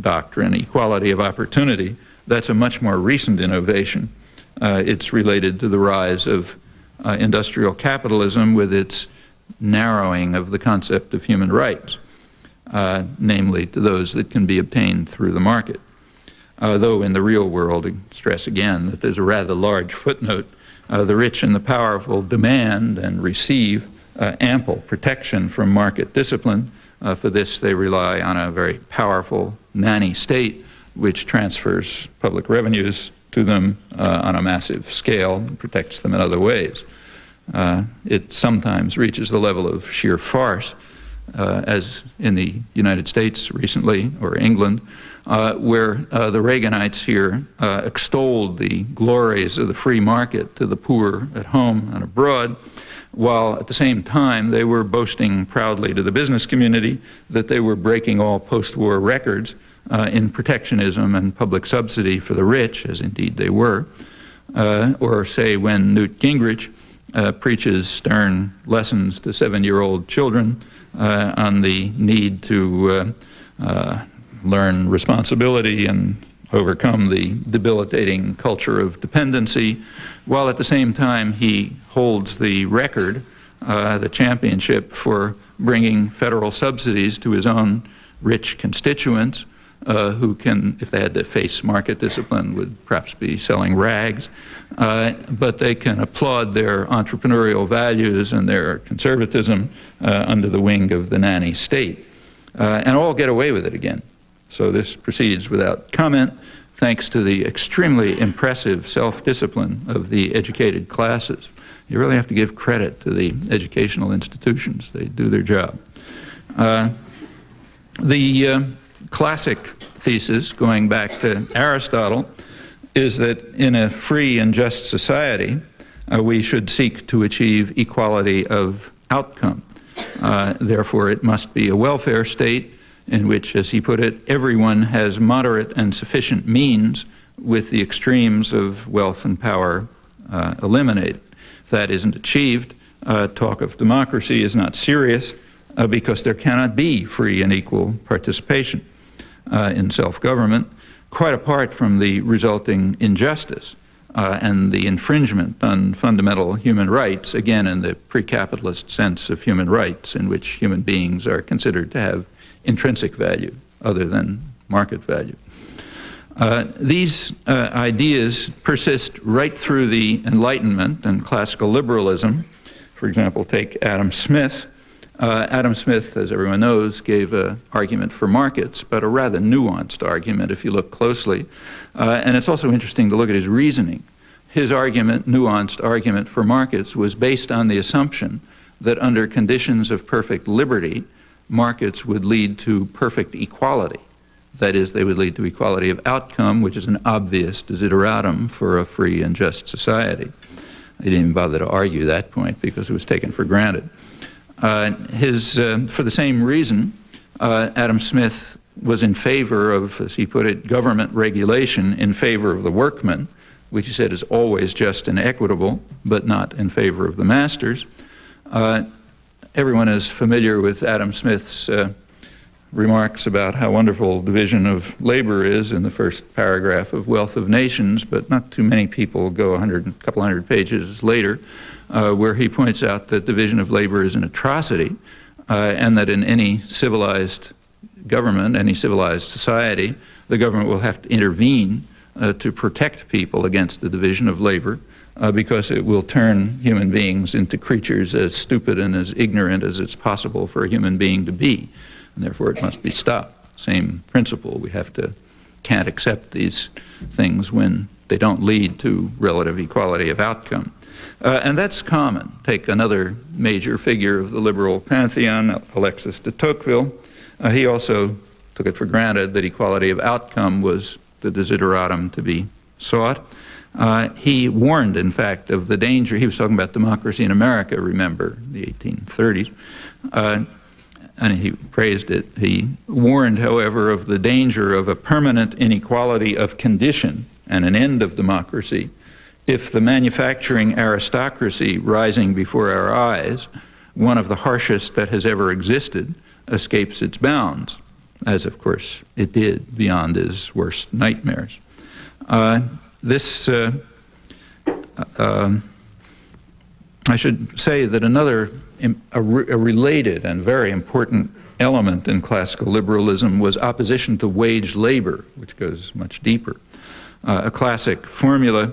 doctrine, equality of opportunity, that's a much more recent innovation. Uh, it's related to the rise of uh, industrial capitalism with its narrowing of the concept of human rights uh, namely to those that can be obtained through the market. Though in the real world, I stress again that there's a rather large footnote, uh, the rich and the powerful demand and receive ample protection from market discipline. Uh, for this, they rely on a very powerful nanny state, which transfers public revenues to them uh, on a massive scale and protects them in other ways. it sometimes reaches the level of sheer farce uh, as in the United States recently, or England, uh, where uh, the Reaganites here uh, extolled the glories of the free market to the poor at home and abroad, while at the same time they were boasting proudly to the business community that they were breaking all post-war records uh, in protectionism and public subsidy for the rich, as indeed they were. Uh, or say when Newt Gingrich preaches stern lessons to seven-year-old children uh, on the need to uh, uh, learn responsibility and overcome the debilitating culture of dependency, while at the same time he holds the record, uh, the championship for bringing federal subsidies to his own rich constituents, uh, who can, if they had to face market discipline, would perhaps be selling rags. Uh, but they can applaud their entrepreneurial values and their conservatism uh, under the wing of the nanny state, uh, and all get away with it again. So this proceeds without comment, thanks to the extremely impressive self-discipline of the educated classes. You really have to give credit to the educational institutions. They do their job. Uh, the uh, classic thesis, going back to Aristotle, is that in a free and just society, uh, we should seek to achieve equality of outcome. Uh, therefore, it must be a welfare state in which, as he put it, everyone has moderate and sufficient means with the extremes of wealth and power uh, eliminated. If that isn't achieved, uh, talk of democracy is not serious uh, because there cannot be free and equal participation uh, in self-government quite apart from the resulting injustice uh, and the infringement on fundamental human rights, again in the pre-capitalist sense of human rights, in which human beings are considered to have intrinsic value other than market value. Uh, these uh, ideas persist right through the Enlightenment and classical liberalism. For example, take Adam Smith, uh, Adam Smith, as everyone knows, gave an argument for markets, but a rather nuanced argument if you look closely. Uh, and it's also interesting to look at his reasoning. His argument, nuanced argument for markets, was based on the assumption that under conditions of perfect liberty, markets would lead to perfect equality. That is, they would lead to equality of outcome, which is an obvious desideratum for a free and just society. He didn't even bother to argue that point because it was taken for granted. Uh, his, uh, for the same reason, uh, Adam Smith was in favor of, as he put it, government regulation in favor of the workman, which he said is always just and equitable, but not in favor of the masters. Everyone is familiar with Adam Smith's uh, remarks about how wonderful division of labor is in the first paragraph of Wealth of Nations, but not too many people go a hundred, couple hundred pages later uh, where he points out that division of labor is an atrocity uh, and that in any civilized government, any civilized society, the government will have to intervene uh, to protect people against the division of labor uh, because it will turn human beings into creatures as stupid and as ignorant as it's possible for a human being to be. And therefore it must be stopped. Same principle. We have to, can't accept these things when they don't lead to relative equality of outcome. Uh, and that's common. Take another major figure of the liberal pantheon, Alexis de Tocqueville. Uh, he also took it for granted that equality of outcome was the desideratum to be sought. Uh, he warned, in fact, of the danger. He was talking about democracy in America, remember, the 1830s. Uh, and he praised it. He warned, however, of the danger of a permanent inequality of condition and an end of democracy if the manufacturing aristocracy rising before our eyes, one of the harshest that has ever existed, escapes its bounds, as of course it did beyond his worst nightmares. Uh, this, uh, uh, I should say that another, a, re a related and very important element in classical liberalism was opposition to wage labor, which goes much deeper. Uh, a classic formula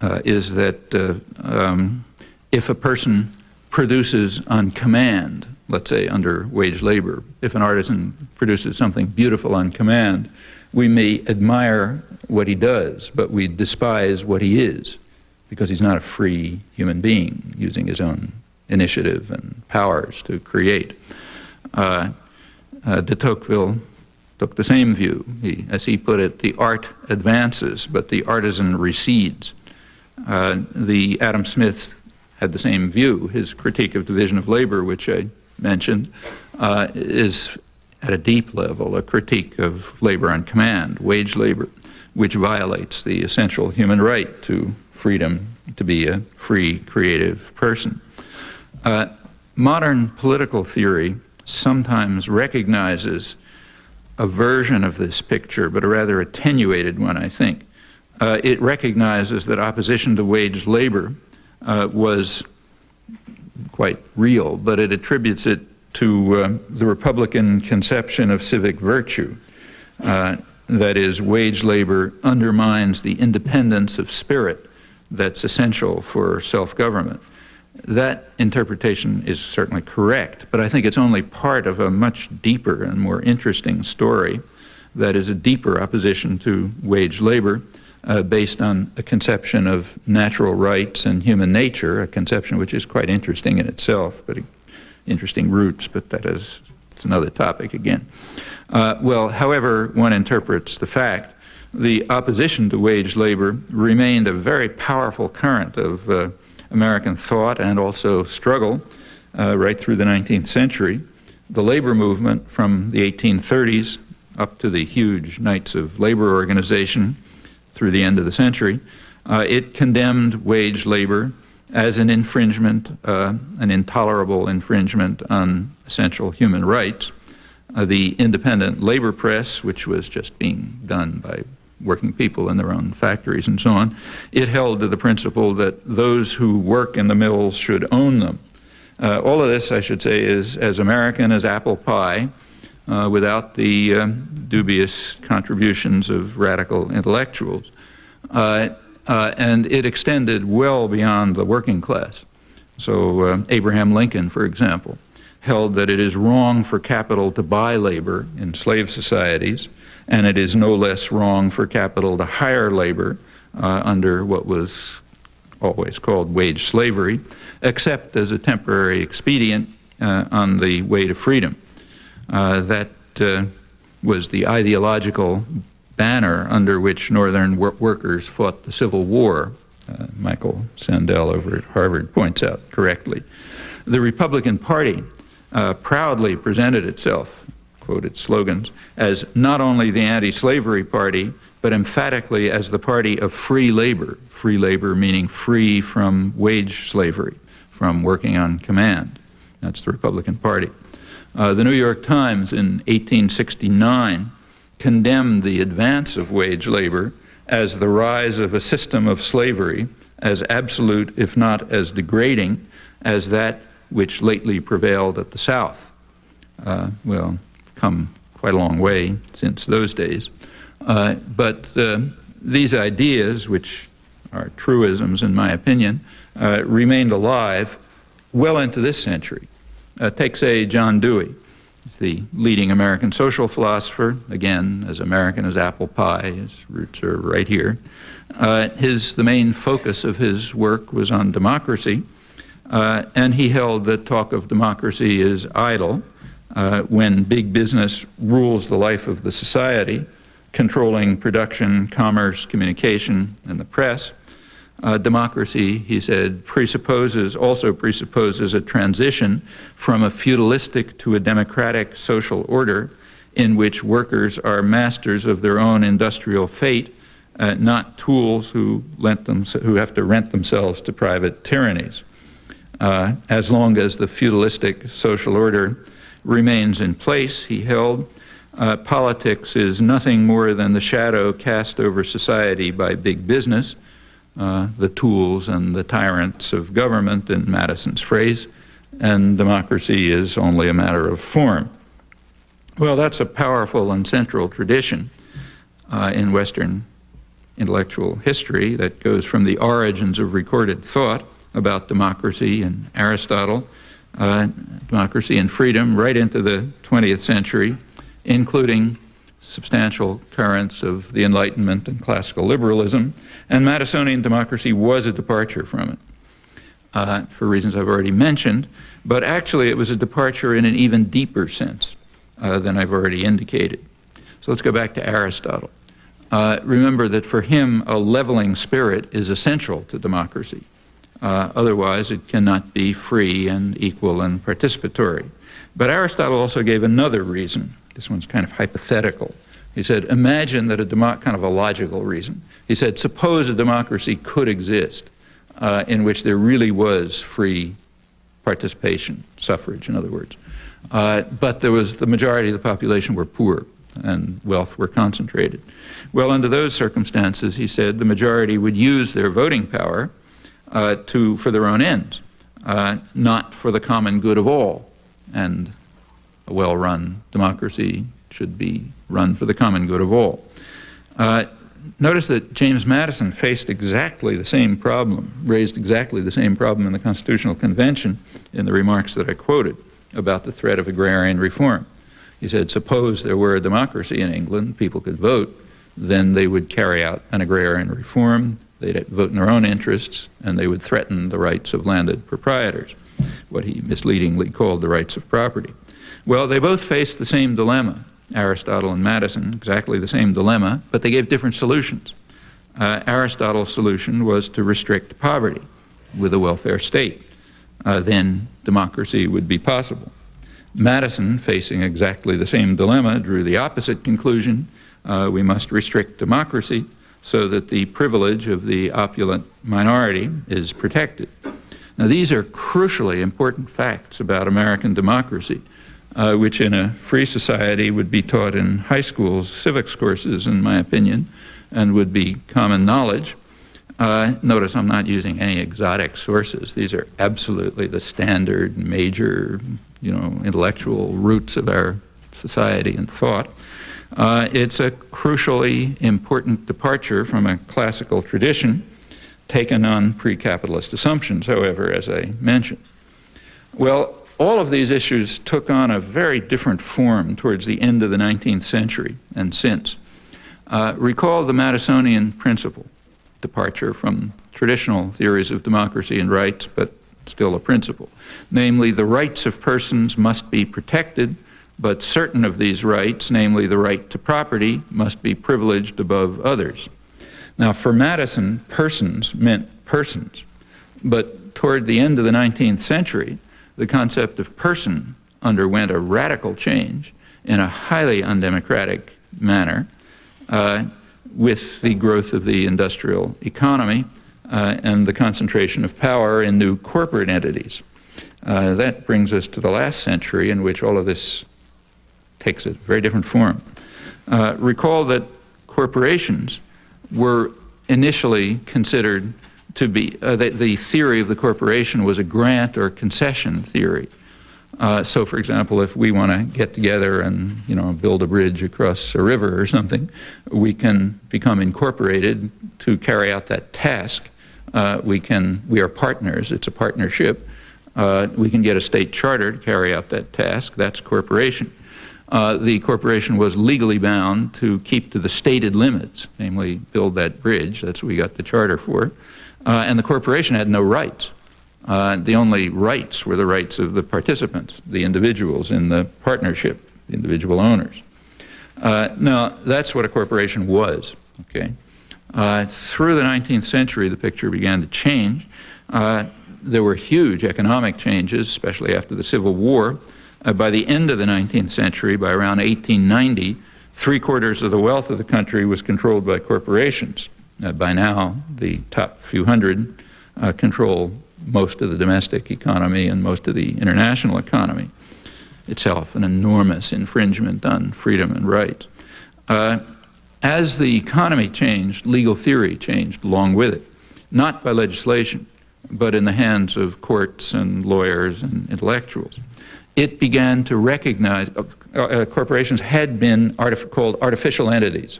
uh, is that uh, um, if a person produces on command, let's say under wage labor, if an artisan produces something beautiful on command, we may admire what he does, but we despise what he is because he's not a free human being using his own initiative and powers to create. Uh, uh, de Tocqueville took the same view. He, as he put it, the art advances, but the artisan recedes. Uh, the Adam Smith had the same view. His critique of division of labor, which I mentioned, uh, is at a deep level a critique of labor on command, wage labor, which violates the essential human right to freedom to be a free, creative person. Uh, modern political theory sometimes recognizes a version of this picture, but a rather attenuated one, I think uh, it recognizes that opposition to wage labor uh, was quite real, but it attributes it to uh, the Republican conception of civic virtue. That is, wage labor undermines the independence of spirit that's essential for self government. That interpretation is certainly correct, but I think it's only part of a much deeper and more interesting story that is a deeper opposition to wage labor uh, based on a conception of natural rights and human nature, a conception which is quite interesting in itself, but interesting roots, but that is it's another topic again. Uh, well, however one interprets the fact, the opposition to wage labor remained a very powerful current of uh, American thought and also struggle uh, right through the 19th century. The labor movement from the 1830s up to the huge Knights of Labor organization through the end of the century, uh, it condemned wage labor as an infringement, uh, an intolerable infringement on essential human rights. Uh, the independent labor press, which was just being done by working people in their own factories and so on, it held to the principle that those who work in the mills should own them. Uh, all of this, I should say, is as American as apple pie, uh, without the uh, dubious contributions of radical intellectuals. Uh, uh, and it extended well beyond the working class. So, uh, Abraham Lincoln, for example, held that it is wrong for capital to buy labor in slave societies, and it is no less wrong for capital to hire labor uh, under what was always called wage slavery, except as a temporary expedient uh, on the way to freedom. Uh, that uh, was the ideological banner under which Northern wor workers fought the Civil War. Uh, Michael Sandel over at Harvard points out correctly. The Republican Party uh, proudly presented itself, quoted slogans, as not only the anti slavery party, but emphatically as the party of free labor. Free labor meaning free from wage slavery, from working on command. That's the Republican Party. Uh, the New York Times in 1869 condemned the advance of wage labor as the rise of a system of slavery as absolute, if not as degrading, as that which lately prevailed at the South. Uh, well, come quite a long way since those days. Uh, but uh, these ideas, which are truisms in my opinion, uh, remained alive well into this century. Uh, take, say, John Dewey. The leading American social philosopher, again, as American as apple pie. His roots are right here. Uh, his, the main focus of his work was on democracy, uh, and he held that talk of democracy is idle uh, when big business rules the life of the society, controlling production, commerce, communication, and the press. Uh, democracy, he said, presupposes, also presupposes a transition from a feudalistic to a democratic social order in which workers are masters of their own industrial fate, uh, not tools who, them, who have to rent themselves to private tyrannies. Uh, as long as the feudalistic social order remains in place, he held, uh, politics is nothing more than the shadow cast over society by big business uh, the tools and the tyrants of government, in Madison's phrase, and democracy is only a matter of form. Well, that's a powerful and central tradition uh, in Western intellectual history that goes from the origins of recorded thought about democracy and Aristotle, uh, democracy and freedom, right into the 20th century, including substantial currents of the Enlightenment and classical liberalism, and Madisonian democracy was a departure from it, uh, for reasons I've already mentioned, but actually it was a departure in an even deeper sense uh, than I've already indicated. So let's go back to Aristotle. Uh, remember that for him, a leveling spirit is essential to democracy. Uh, otherwise, it cannot be free and equal and participatory. But Aristotle also gave another reason this one's kind of hypothetical. He said, imagine that a kind of a logical reason. He said, suppose a democracy could exist uh, in which there really was free participation, suffrage, in other words. Uh, but there was the majority of the population were poor and wealth were concentrated. Well, under those circumstances, he said, the majority would use their voting power uh, to, for their own ends, uh, not for the common good of all. And a well run democracy should be run for the common good of all. Uh, notice that James Madison faced exactly the same problem, raised exactly the same problem in the Constitutional Convention in the remarks that I quoted about the threat of agrarian reform. He said, suppose there were a democracy in England, people could vote, then they would carry out an agrarian reform, they'd vote in their own interests, and they would threaten the rights of landed proprietors, what he misleadingly called the rights of property. Well, they both faced the same dilemma, Aristotle and Madison, exactly the same dilemma, but they gave different solutions. Uh, Aristotle's solution was to restrict poverty with a welfare state. Uh, then democracy would be possible. Madison, facing exactly the same dilemma, drew the opposite conclusion. Uh, we must restrict democracy so that the privilege of the opulent minority is protected. Now, these are crucially important facts about American democracy, uh, which in a free society would be taught in high schools, civics courses, in my opinion, and would be common knowledge. Uh, notice I'm not using any exotic sources. These are absolutely the standard major you know, intellectual roots of our society and thought. Uh, it's a crucially important departure from a classical tradition taken on pre-capitalist assumptions, however, as I mentioned. Well, all of these issues took on a very different form towards the end of the 19th century and since. Uh, recall the Madisonian principle, departure from traditional theories of democracy and rights, but still a principle. Namely, the rights of persons must be protected, but certain of these rights, namely the right to property, must be privileged above others. Now, for Madison, persons meant persons, but toward the end of the 19th century, the concept of person underwent a radical change in a highly undemocratic manner uh, with the growth of the industrial economy uh, and the concentration of power in new corporate entities. Uh, that brings us to the last century in which all of this takes a very different form. Uh, recall that corporations were initially considered to be, uh, the, the, theory of the corporation was a grant or concession theory. Uh, so, for example, if we want to get together and you know build a bridge across a river or something, we can become incorporated to carry out that task uh, we can, we are partners, it's a partnership. Uh, we can get a state charter to carry out that task, that's corporation. Uh, the corporation was legally bound to keep to the stated limits, namely build that bridge, that's what we got the charter for. Uh, and the corporation had no rights. Uh, the only rights were the rights of the participants, the individuals in the partnership, the individual owners. Uh, now, that's what a corporation was, okay? Uh, through the 19th century, the picture began to change. Uh, there were huge economic changes, especially after the Civil War. Uh, by the end of the 19th century, by around 1890, three quarters of the wealth of the country was controlled by corporations. Uh, by now, the top few hundred uh, control most of the domestic economy and most of the international economy. Itself an enormous infringement on freedom and rights. Uh, as the economy changed, legal theory changed along with it, not by legislation, but in the hands of courts and lawyers and intellectuals. It began to recognize uh, uh, corporations had been artif called artificial entities,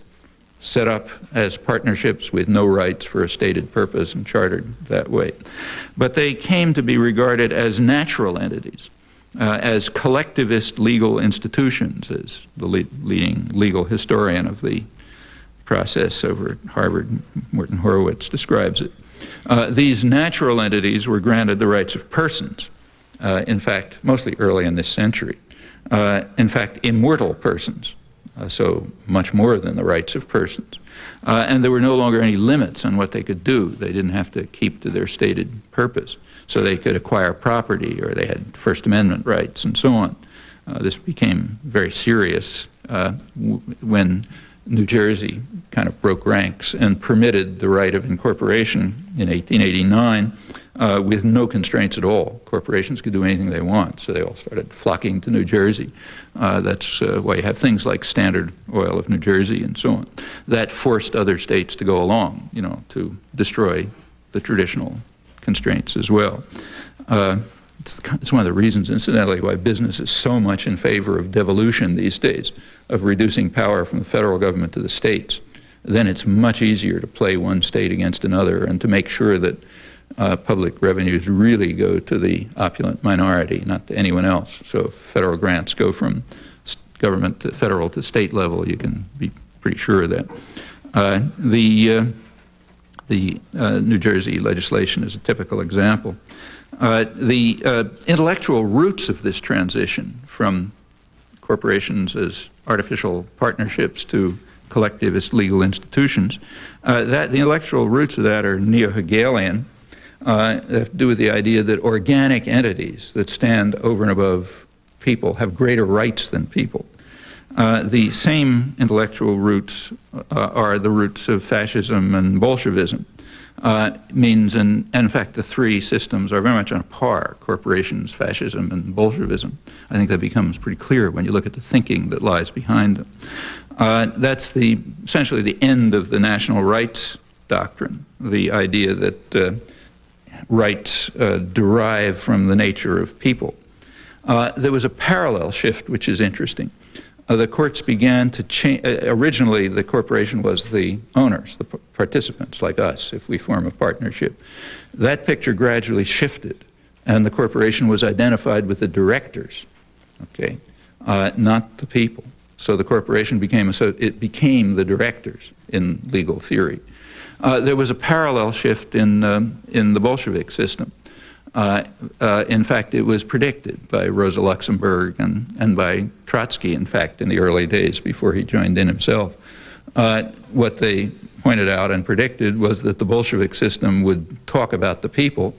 set up as partnerships with no rights for a stated purpose and chartered that way. But they came to be regarded as natural entities. Uh, as collectivist legal institutions, as the le leading legal historian of the process over at Harvard, Morton Horwitz describes it. Uh, these natural entities were granted the rights of persons, uh, in fact, mostly early in this century. Uh, in fact, immortal persons, uh, so much more than the rights of persons. Uh, and there were no longer any limits on what they could do. They didn't have to keep to their stated purpose. So they could acquire property or they had First Amendment rights and so on. Uh, this became very serious when New Jersey kind of broke ranks and permitted the right of incorporation in 1889 uh, with no constraints at all. Corporations could do anything they want, so they all started flocking to New Jersey. Uh, that's uh, why you have things like Standard Oil of New Jersey and so on. That forced other states to go along, you know, to destroy the traditional constraints as well. It's, it's one of the reasons, incidentally, why business is so much in favor of devolution these days, of reducing power from the federal government to the states. Then it's much easier to play one state against another and to make sure that uh, public revenues really go to the opulent minority, not to anyone else. So federal grants go from government to federal to state level, you can be pretty sure of that. Uh, the uh, the uh, New Jersey legislation is a typical example. Uh, the uh, intellectual roots of this transition from corporations as artificial partnerships to collectivist legal institutions, uh, that the intellectual roots of that are neo-Hegelian. Uh, have to do with the idea that organic entities that stand over and above people have greater rights than people. Uh, the same intellectual roots uh, are the roots of fascism and Bolshevism. Uh, means, in, in fact, the three systems are very much on a par corporations, fascism, and Bolshevism. I think that becomes pretty clear when you look at the thinking that lies behind them. Uh, that's the, essentially the end of the national rights doctrine, the idea that uh, rights uh, derive from the nature of people. there was a parallel shift, which is interesting uh, the courts began to change. Uh, originally, the corporation was the owners, the participants, like us, if we form a partnership. That picture gradually shifted, and the corporation was identified with the directors, okay, uh, not the people. So the corporation became so it became the directors in legal theory. Uh, there was a parallel shift in um, in the Bolshevik system. Uh, uh, in fact, it was predicted by Rosa Luxemburg and, and by Trotsky, in fact, in the early days before he joined in himself. Uh, what they pointed out and predicted was that the Bolshevik system would talk about the people,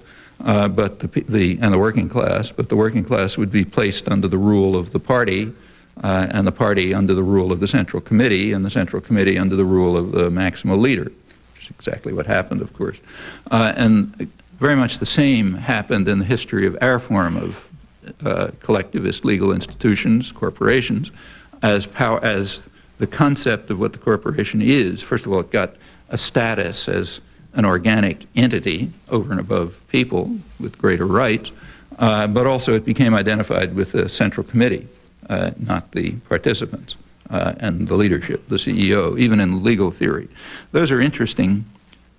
uh, but the, the, and the working class, but the working class would be placed under the rule of the party, uh, and the party under the rule of the Central Committee, and the Central Committee under the rule of the maximal leader, which is exactly what happened, of course. And very much the same happened in the history of our form of uh, collectivist legal institutions, corporations, as, as the concept of what the corporation is. First of all, it got a status as an organic entity over and above people with greater rights, uh, but also it became identified with the central committee, uh, not the participants. Uh, and the leadership, the CEO, even in legal theory. Those are interesting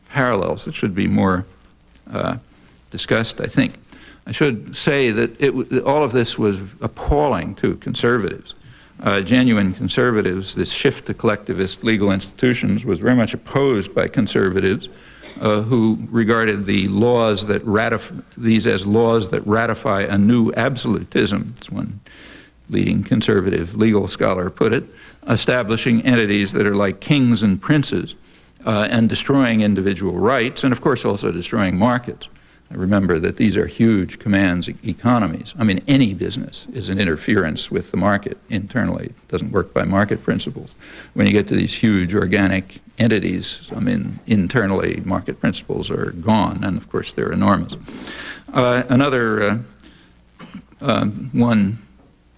parallels that should be more uh, discussed, I think. I should say that it, all of this was appalling to conservatives. Uh, genuine conservatives, this shift to collectivist legal institutions was very much opposed by conservatives uh, who regarded the laws that ratify these as laws that ratify a new absolutism. As one leading conservative legal scholar put it, establishing entities that are like kings and princes uh, and destroying individual rights, and of course also destroying markets. Remember that these are huge commands economies. I mean, any business is an interference with the market internally. It doesn't work by market principles. When you get to these huge organic entities, I mean, internally, market principles are gone, and of course, they're enormous. Uh, another uh, uh, one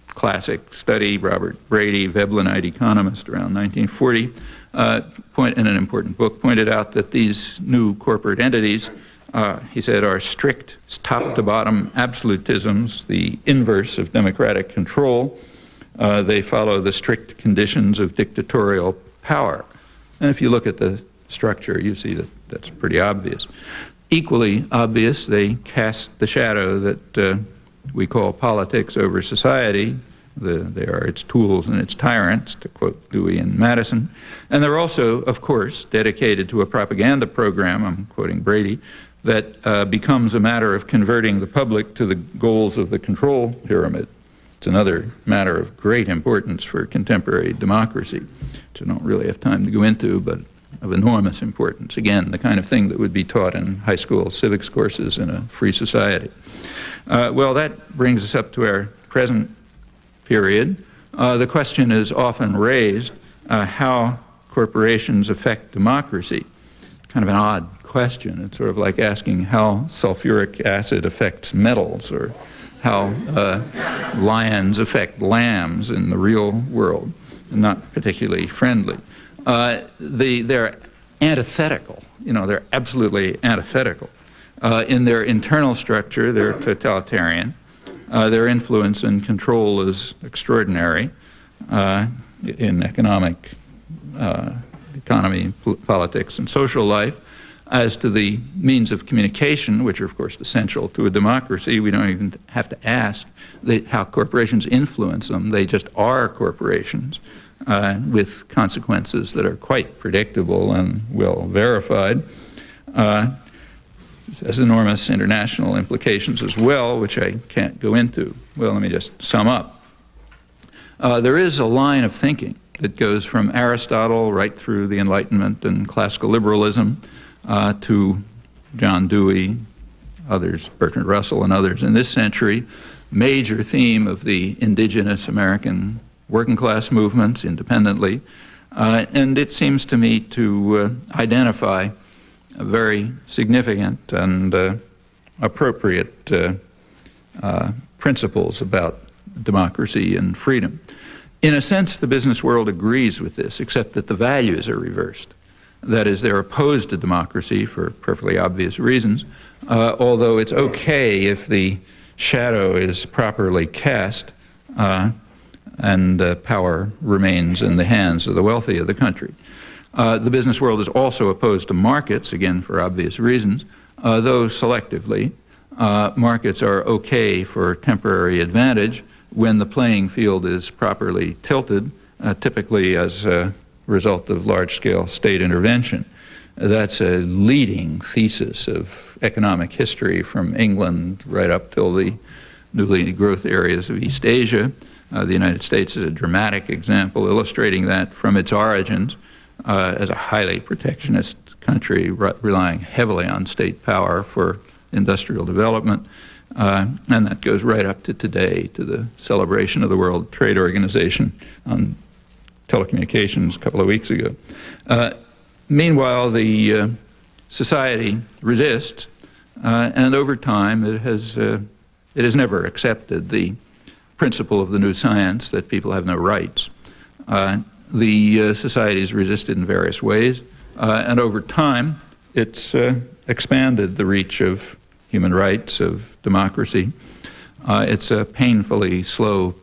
classic study, Robert Brady, Veblenite economist around 1940, uh, point, in an important book, pointed out that these new corporate entities, uh, he said, are strict, top to bottom absolutisms, the inverse of democratic control. Uh, they follow the strict conditions of dictatorial power. And if you look at the structure, you see that that's pretty obvious. Equally obvious, they cast the shadow that uh, we call politics over society, the, they are its tools and its tyrants, to quote Dewey and Madison. And they're also, of course, dedicated to a propaganda program, I'm quoting Brady, that uh, becomes a matter of converting the public to the goals of the control pyramid. It's another matter of great importance for contemporary democracy, which I don't really have time to go into, but of enormous importance. Again, the kind of thing that would be taught in high school civics courses in a free society. Uh, well, that brings us up to our present period, uh, the question is often raised uh, how corporations affect democracy. Kind of an odd question. It's sort of like asking how sulfuric acid affects metals or how uh, lions affect lambs in the real world. Not particularly friendly. Uh, the, they're antithetical. You know, they're absolutely antithetical. Uh, in their internal structure, they're totalitarian. Uh, their influence and control is extraordinary uh, in economic uh, economy, politics, and social life. As to the means of communication, which are, of course, essential to a democracy, we don't even have to ask how corporations influence them. They just are corporations uh, with consequences that are quite predictable and well verified. Uh, has enormous international implications as well, which I can't go into. Well, let me just sum up. Uh, there is a line of thinking that goes from Aristotle right through the Enlightenment and classical liberalism uh, to John Dewey, others, Bertrand Russell, and others in this century. Major theme of the indigenous American working class movements independently. Uh, and it seems to me to uh, identify very significant and uh, appropriate uh, uh, principles about democracy and freedom. In a sense, the business world agrees with this, except that the values are reversed. That is, they're opposed to democracy for perfectly obvious reasons, uh, although it's okay if the shadow is properly cast uh, and uh, power remains in the hands of the wealthy of the country. Uh, the business world is also opposed to markets, again for obvious reasons, uh, though selectively. Uh, markets are okay for temporary advantage when the playing field is properly tilted, uh, typically as a result of large-scale state intervention. That's a leading thesis of economic history from England right up till the newly growth areas of East Asia. Uh, the United States is a dramatic example illustrating that from its origins uh, as a highly protectionist country re relying heavily on state power for industrial development. Uh, and that goes right up to today, to the celebration of the World Trade Organization on telecommunications a couple of weeks ago. Uh, meanwhile, the uh, society resists, uh, and over time it has, uh, it has never accepted the principle of the new science that people have no rights. The uh, society resisted in various ways, uh, and over time, it's uh, expanded the reach of human rights, of democracy. It's a painfully slow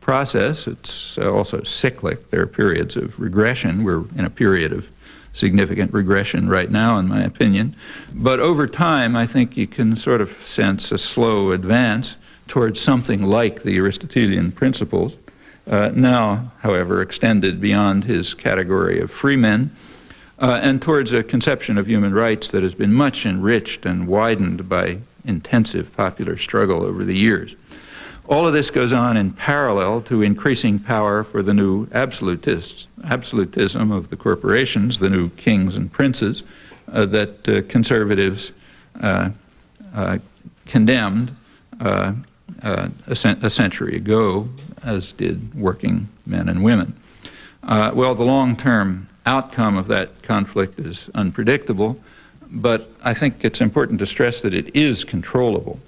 process. It's also cyclic. There are periods of regression. We're in a period of significant regression right now, in my opinion. But over time, I think you can sort of sense a slow advance towards something like the Aristotelian principles. Uh, now, however, extended beyond his category of free men, uh, and towards a conception of human rights that has been much enriched and widened by intensive popular struggle over the years. All of this goes on in parallel to increasing power for the new absolutists, absolutism of the corporations, the new kings and princes uh, that uh, conservatives uh, uh, condemned uh, a, cent a century ago as did working men and women. Uh, well, the long-term outcome of that conflict is unpredictable, but I think it's important to stress that it is controllable.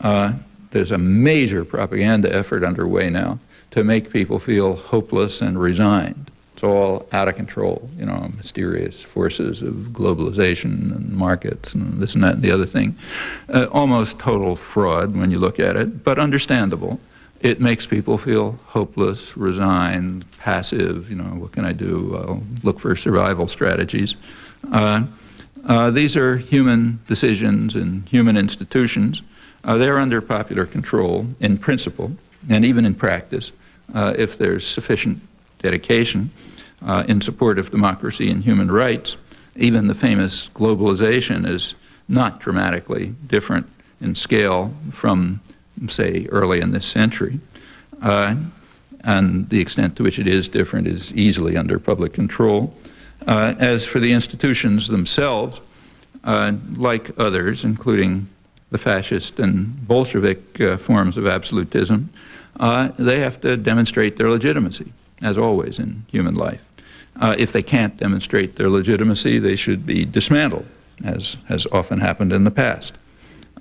Uh, there's a major propaganda effort underway now to make people feel hopeless and resigned. It's all out of control, you know, mysterious forces of globalization and markets and this and that and the other thing. Uh, almost total fraud when you look at it, but understandable it makes people feel hopeless, resigned, passive. You know, what can I do? I'll look for survival strategies. Uh, uh, these are human decisions and human institutions. Uh, they're under popular control in principle and even in practice uh, if there's sufficient dedication uh, in support of democracy and human rights. Even the famous globalization is not dramatically different in scale from say, early in this century. Uh, and the extent to which it is different is easily under public control. Uh, as for the institutions themselves, uh, like others, including the fascist and Bolshevik uh, forms of absolutism, uh, they have to demonstrate their legitimacy, as always in human life. Uh, if they can't demonstrate their legitimacy, they should be dismantled, as has often happened in the past.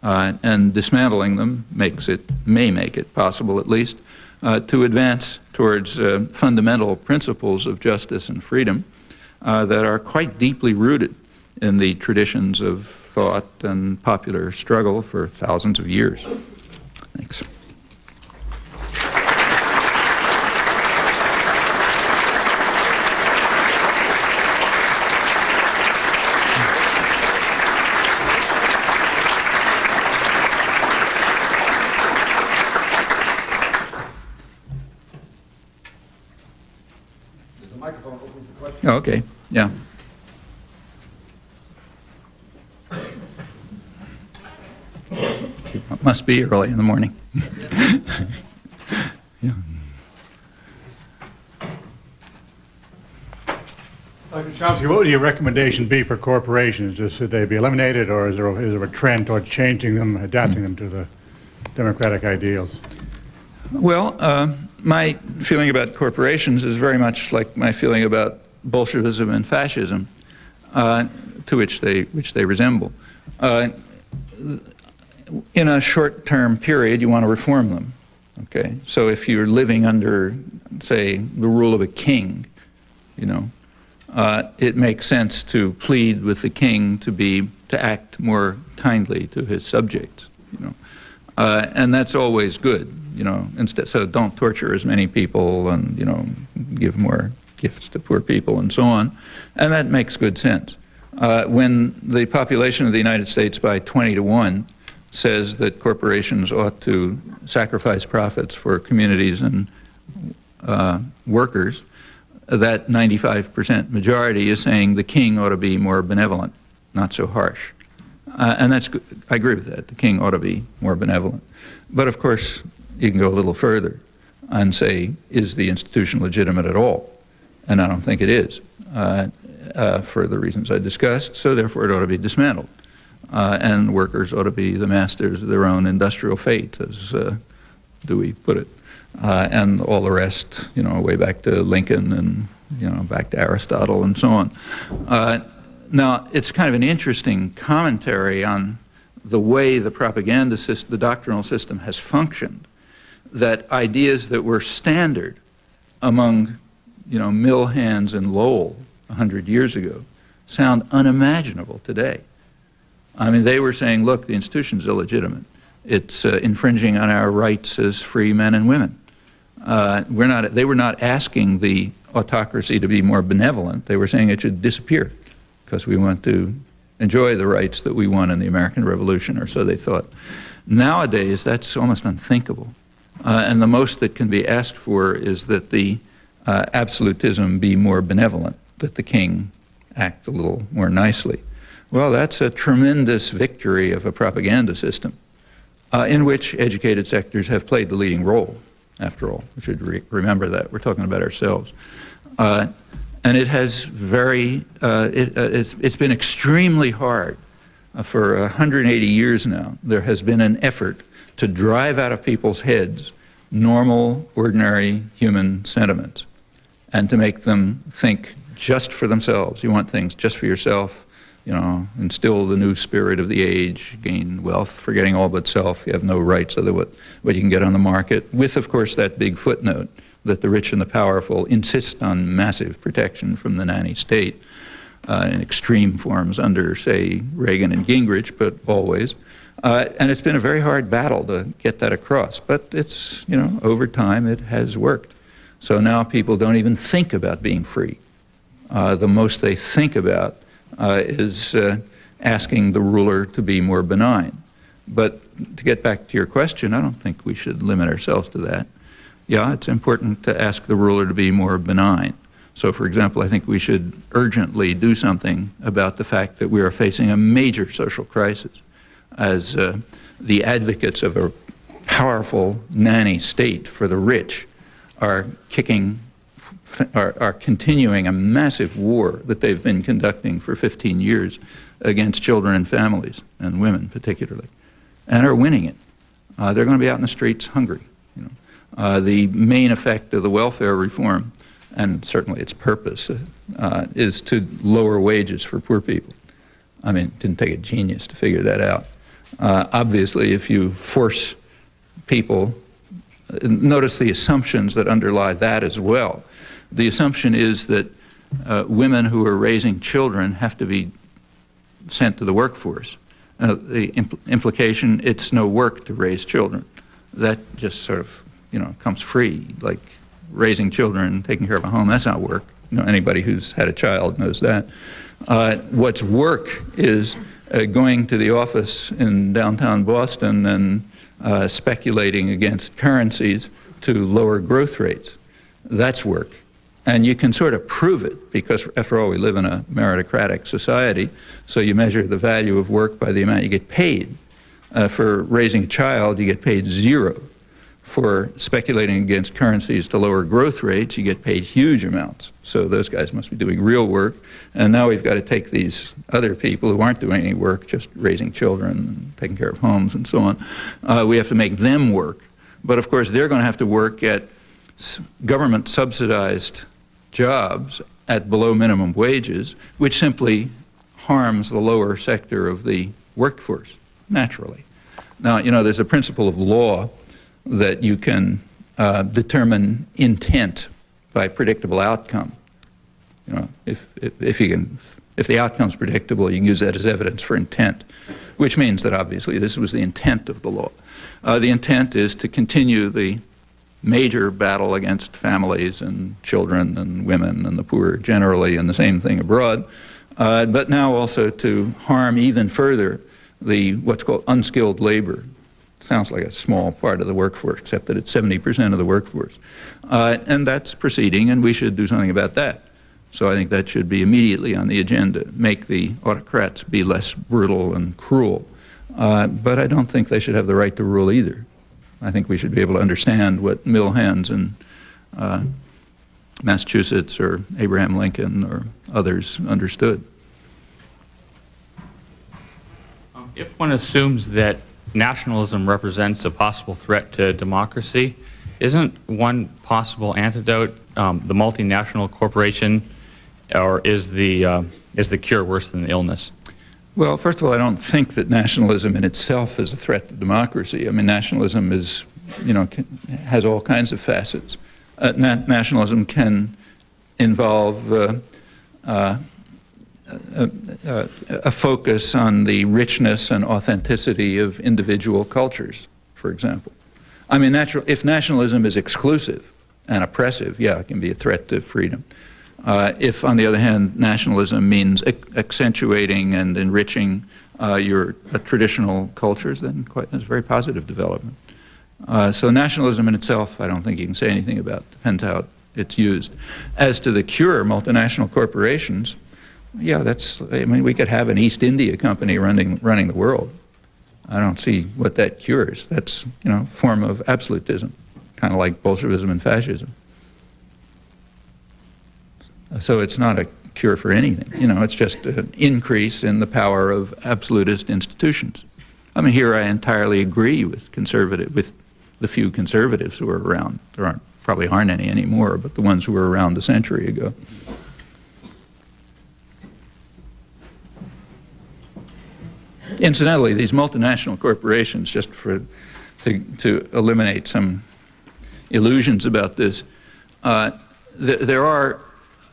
Uh, and dismantling them makes it, may make it possible at least, uh, to advance towards uh, fundamental principles of justice and freedom uh, that are quite deeply rooted in the traditions of thought and popular struggle for thousands of years. Thanks. Microphone open for questions? Oh, okay, yeah. It must be early in the morning. Yeah. Dr. Chomsky, what would your recommendation be for corporations? Just should they be eliminated, or is there, is there a trend toward changing them, adapting them to the democratic ideals? Well, uh, my feeling about corporations is very much like my feeling about Bolshevism and fascism, uh, to which they, which they resemble. Uh, in a short-term period, you want to reform them. Okay, so if you're living under, say, the rule of a king, you know, uh, it makes sense to plead with the king to be to act more kindly to his subjects, you know, uh, and that's always good, you know. Instead, so don't torture as many people, and you know, give more gifts to poor people, and so on, and that makes good sense. Uh, when the population of the United States by 20 to one says that corporations ought to sacrifice profits for communities and uh, workers, that 95% majority is saying the king ought to be more benevolent, not so harsh. Uh, and that's. I agree with that. The king ought to be more benevolent. But of course, you can go a little further and say, is the institution legitimate at all? And I don't think it is, uh, uh, for the reasons I discussed, so therefore it ought to be dismantled uh, and workers ought to be the masters of their own industrial fate, as uh, Dewey put it. Uh, and all the rest, you know, way back to Lincoln and, you know, back to Aristotle and so on. Uh, now, it's kind of an interesting commentary on the way the propaganda system, the doctrinal system has functioned, that ideas that were standard among, you know, mill hands and Lowell 100 years ago sound unimaginable today. I mean, they were saying, look, the institution's illegitimate. It's uh, infringing on our rights as free men and women. Uh, we're not, they were not asking the autocracy to be more benevolent. They were saying it should disappear because we want to enjoy the rights that we won in the American Revolution, or so they thought. Nowadays, that's almost unthinkable. Uh, and the most that can be asked for is that the uh, absolutism be more benevolent, that the king act a little more nicely. Well, that's a tremendous victory of a propaganda system uh, in which educated sectors have played the leading role, after all. We should re remember that. We're talking about ourselves. Uh, and it has very, uh, it, uh, it's, it's been extremely hard. For 180 years now, there has been an effort to drive out of people's heads normal, ordinary human sentiments and to make them think just for themselves. You want things just for yourself you know, instill the new spirit of the age, gain wealth, forgetting all but self. You have no rights other what, what you can get on the market, with, of course, that big footnote that the rich and the powerful insist on massive protection from the nanny state uh, in extreme forms under, say, Reagan and Gingrich, but always. Uh, and it's been a very hard battle to get that across, but it's, you know, over time it has worked. So now people don't even think about being free. Uh, the most they think about uh, is uh, asking the ruler to be more benign. But to get back to your question, I don't think we should limit ourselves to that. Yeah, it's important to ask the ruler to be more benign. So, for example, I think we should urgently do something about the fact that we are facing a major social crisis as uh, the advocates of a powerful nanny state for the rich are kicking are, are continuing a massive war that they've been conducting for 15 years against children and families, and women particularly, and are winning it. Uh, they're going to be out in the streets hungry. You know. Uh, the main effect of the welfare reform, and certainly its purpose, uh, is to lower wages for poor people. I mean, it didn't take a genius to figure that out. Uh, obviously, if you force people, notice the assumptions that underlie that as well the assumption is that uh, women who are raising children have to be sent to the workforce. Uh, the impl- implication, it's no work to raise children. That just sort of, you know, comes free, like raising children, taking care of a home, that's not work. You know, anybody who's had a child knows that. Uh, what's work is uh, going to the office in downtown Boston and uh, speculating against currencies to lower growth rates. That's work. And you can sort of prove it because, after all, we live in a meritocratic society. So you measure the value of work by the amount you get paid. Uh, for raising a child, you get paid zero. For speculating against currencies to lower growth rates, you get paid huge amounts. So those guys must be doing real work. And now we've got to take these other people who aren't doing any work, just raising children and taking care of homes and so on. Uh, we have to make them work. But of course, they're going to have to work at government subsidized jobs at below minimum wages, which simply harms the lower sector of the workforce, naturally. Now, you know, there's a principle of law that you can uh, determine intent by predictable outcome. You know, if, if, if, you can, if the outcome's predictable, you can use that as evidence for intent, which means that obviously this was the intent of the law. Uh, the intent is to continue the major battle against families and children and women and the poor generally, and the same thing abroad, uh, but now also to harm even further the what's called unskilled labor. Sounds like a small part of the workforce, except that it's 70% of the workforce. Uh, and that's proceeding, and we should do something about that. So I think that should be immediately on the agenda, make the autocrats be less brutal and cruel. Uh, but I don't think they should have the right to rule either. I think we should be able to understand what mill hands in uh, Massachusetts or Abraham Lincoln or others understood. Um, if one assumes that nationalism represents a possible threat to democracy, isn't one possible antidote um, the multinational corporation, or is the, uh, is the cure worse than the illness? Well, first of all, I don't think that nationalism in itself is a threat to democracy. I mean, nationalism is, you know, can, has all kinds of facets. Uh, na nationalism can involve uh, uh, a, focus on the richness and authenticity of individual cultures, for example. I mean, natural, if nationalism is exclusive and oppressive, yeah, it can be a threat to freedom. Uh, if, on the other hand, nationalism means accentuating and enriching uh, your uh, traditional cultures, then quite, that's a very positive development. Uh, so nationalism in itself, I don't think you can say anything about. Depends how it's used. As to the cure, multinational corporations, yeah, that's. I mean, we could have an East India Company running running the world. I don't see what that cures. That's you know form of absolutism, kind of like Bolshevism and fascism. So it's not a cure for anything. You know, it's just an increase in the power of absolutist institutions. I mean, here I entirely agree with conservative, with the few conservatives who are around. There aren't probably aren't any anymore, but the ones who were around a century ago. Incidentally, these multinational corporations, just for to, to eliminate some illusions about this, uh, th there are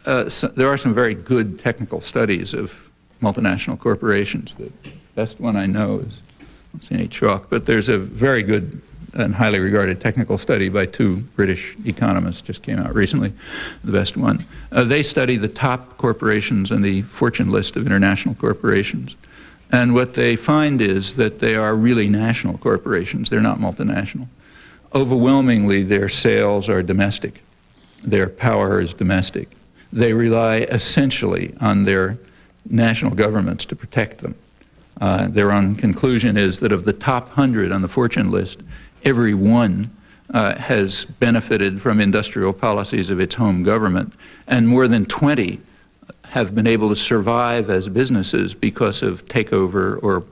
uh, so there are some very good technical studies of multinational corporations. The best one I know is, I don't see any chalk, but there's a very good and highly regarded technical study by two British economists, just came out recently, the best one. Uh, they study the top corporations in the fortune list of international corporations. And what they find is that they are really national corporations, they're not multinational. Overwhelmingly, their sales are domestic, their power is domestic they rely essentially on their national governments to protect them. Uh, their own conclusion is that of the top 100 on the fortune list, every one uh, has benefited from industrial policies of its home government, and more than 20 have been able to survive as businesses because of takeover or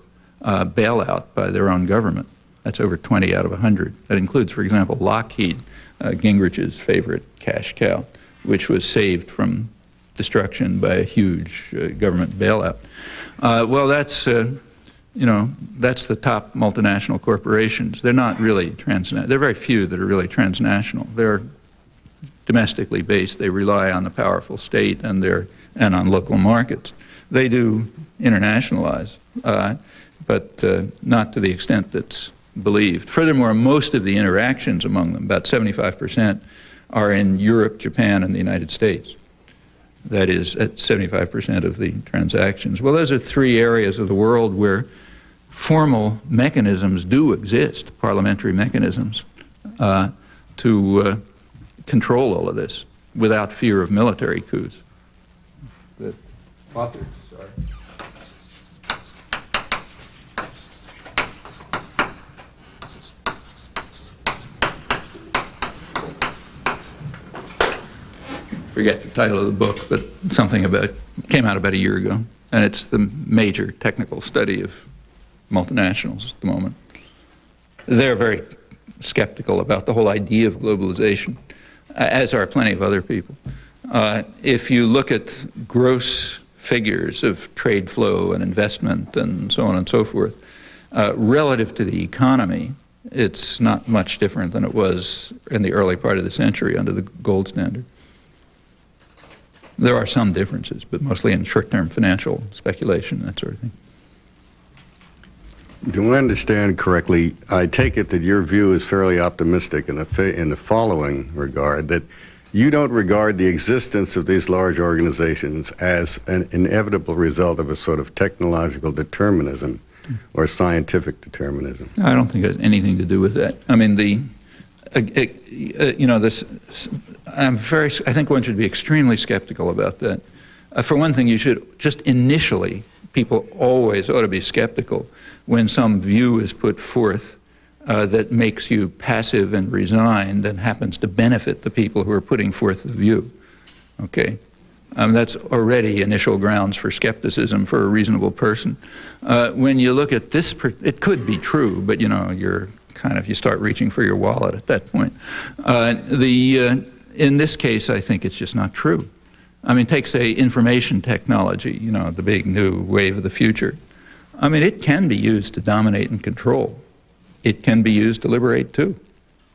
uh, bailout by their own government. That's over 20 out of 100. That includes, for example, Lockheed, uh, Gingrich's favorite cash cow which was saved from destruction by a huge uh, government bailout. Uh, well, that's, uh, you know, that's the top multinational corporations. They're not really transnational. There are very few that are really transnational. They're domestically based. They rely on the powerful state and, their, and on local markets. They do internationalize. Uh, but uh, not to the extent that's believed. Furthermore, most of the interactions among them, about 75%, are in Europe, Japan, and the United States. That is, at 75% of the transactions. Well, those are three areas of the world where formal mechanisms do exist, parliamentary mechanisms, uh, to uh, control all of this without fear of military coups. Authors, sorry. Forget the title of the book, but something about came out about a year ago, and it's the major technical study of multinationals at the moment. They're very skeptical about the whole idea of globalization, as are plenty of other people. Uh, if you look at gross figures of trade flow and investment and so on and so forth, uh, relative to the economy, it's not much different than it was in the early part of the century under the gold standard. There are some differences, but mostly in short-term financial speculation, that sort of thing. Do I understand correctly? I take it that your view is fairly optimistic in the, in the following regard that you don't regard the existence of these large organizations as an inevitable result of a sort of technological determinism or scientific determinism. I don't think it has anything to do with that. I mean, the, uh, uh, you know, this, I'm very, I think one should be extremely skeptical about that. Uh, for one thing, you should just initially, people always ought to be skeptical when some view is put forth uh, that makes you passive and resigned and happens to benefit the people who are putting forth the view. Okay? Um, that's already initial grounds for skepticism for a reasonable person. Uh, when you look at this, it could be true, but you know, you're kind of, you start reaching for your wallet at that point. Uh, the, uh, in this case, I think it's just not true. I mean, take, say, information technology, you know, the big new wave of the future. I mean, it can be used to dominate and control. It can be used to liberate, too.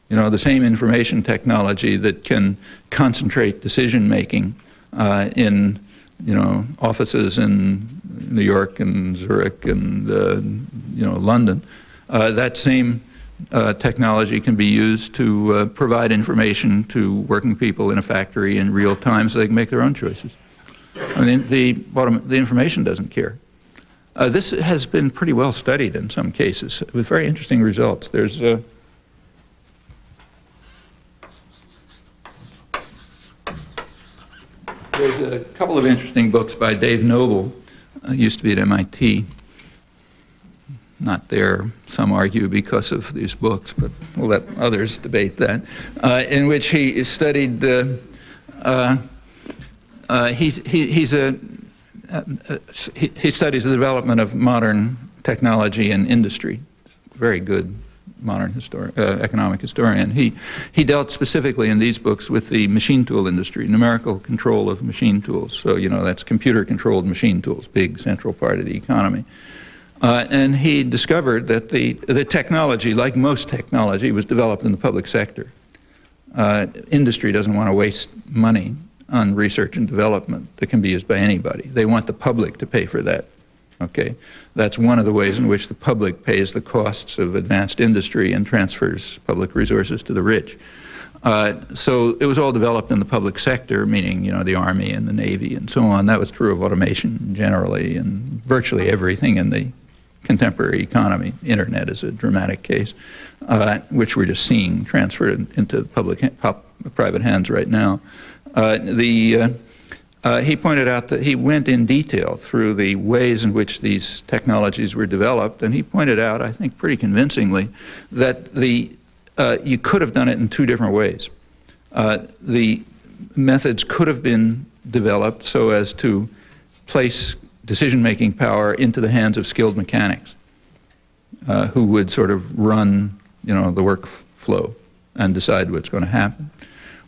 You know, the same information technology that can concentrate decision making uh, in, you know, offices in New York and Zurich and, uh, you know, London. Uh, that same uh, technology can be used to uh, provide information to working people in a factory in real time so they can make their own choices. I mean, the, bottom, the information doesn't care. Uh, this has been pretty well studied in some cases with very interesting results. There's a, there's a couple of interesting books by Dave Noble, uh, used to be at MIT. Not there, some argue because of these books, but we'll let others debate that, uh, in which he studied, uh, uh, he's, he, he's a uh, uh, he, he, studies the development of modern technology and industry. Very good modern histori- uh, economic historian. He, he dealt specifically in these books with the machine tool industry, numerical control of machine tools. So, you know, that's computer controlled machine tools, big central part of the economy. Uh, and he discovered that the, the technology, like most technology, was developed in the public sector. Uh, industry doesn't want to waste money on research and development that can be used by anybody. They want the public to pay for that. Okay, that's one of the ways in which the public pays the costs of advanced industry and transfers public resources to the rich. Uh, so it was all developed in the public sector, meaning you know the army and the navy and so on. That was true of automation generally and virtually everything in the contemporary economy. Internet is a dramatic case, uh, which we're just seeing transferred into public, private hands right now. Uh, the, uh, uh, he pointed out that he went in detail through the ways in which these technologies were developed, and he pointed out, I think pretty convincingly, that the, you could have done it in two different ways. The methods could have been developed so as to place decision-making power into the hands of skilled mechanics uh, who would sort of run, you know, the workflow and decide what's going to happen.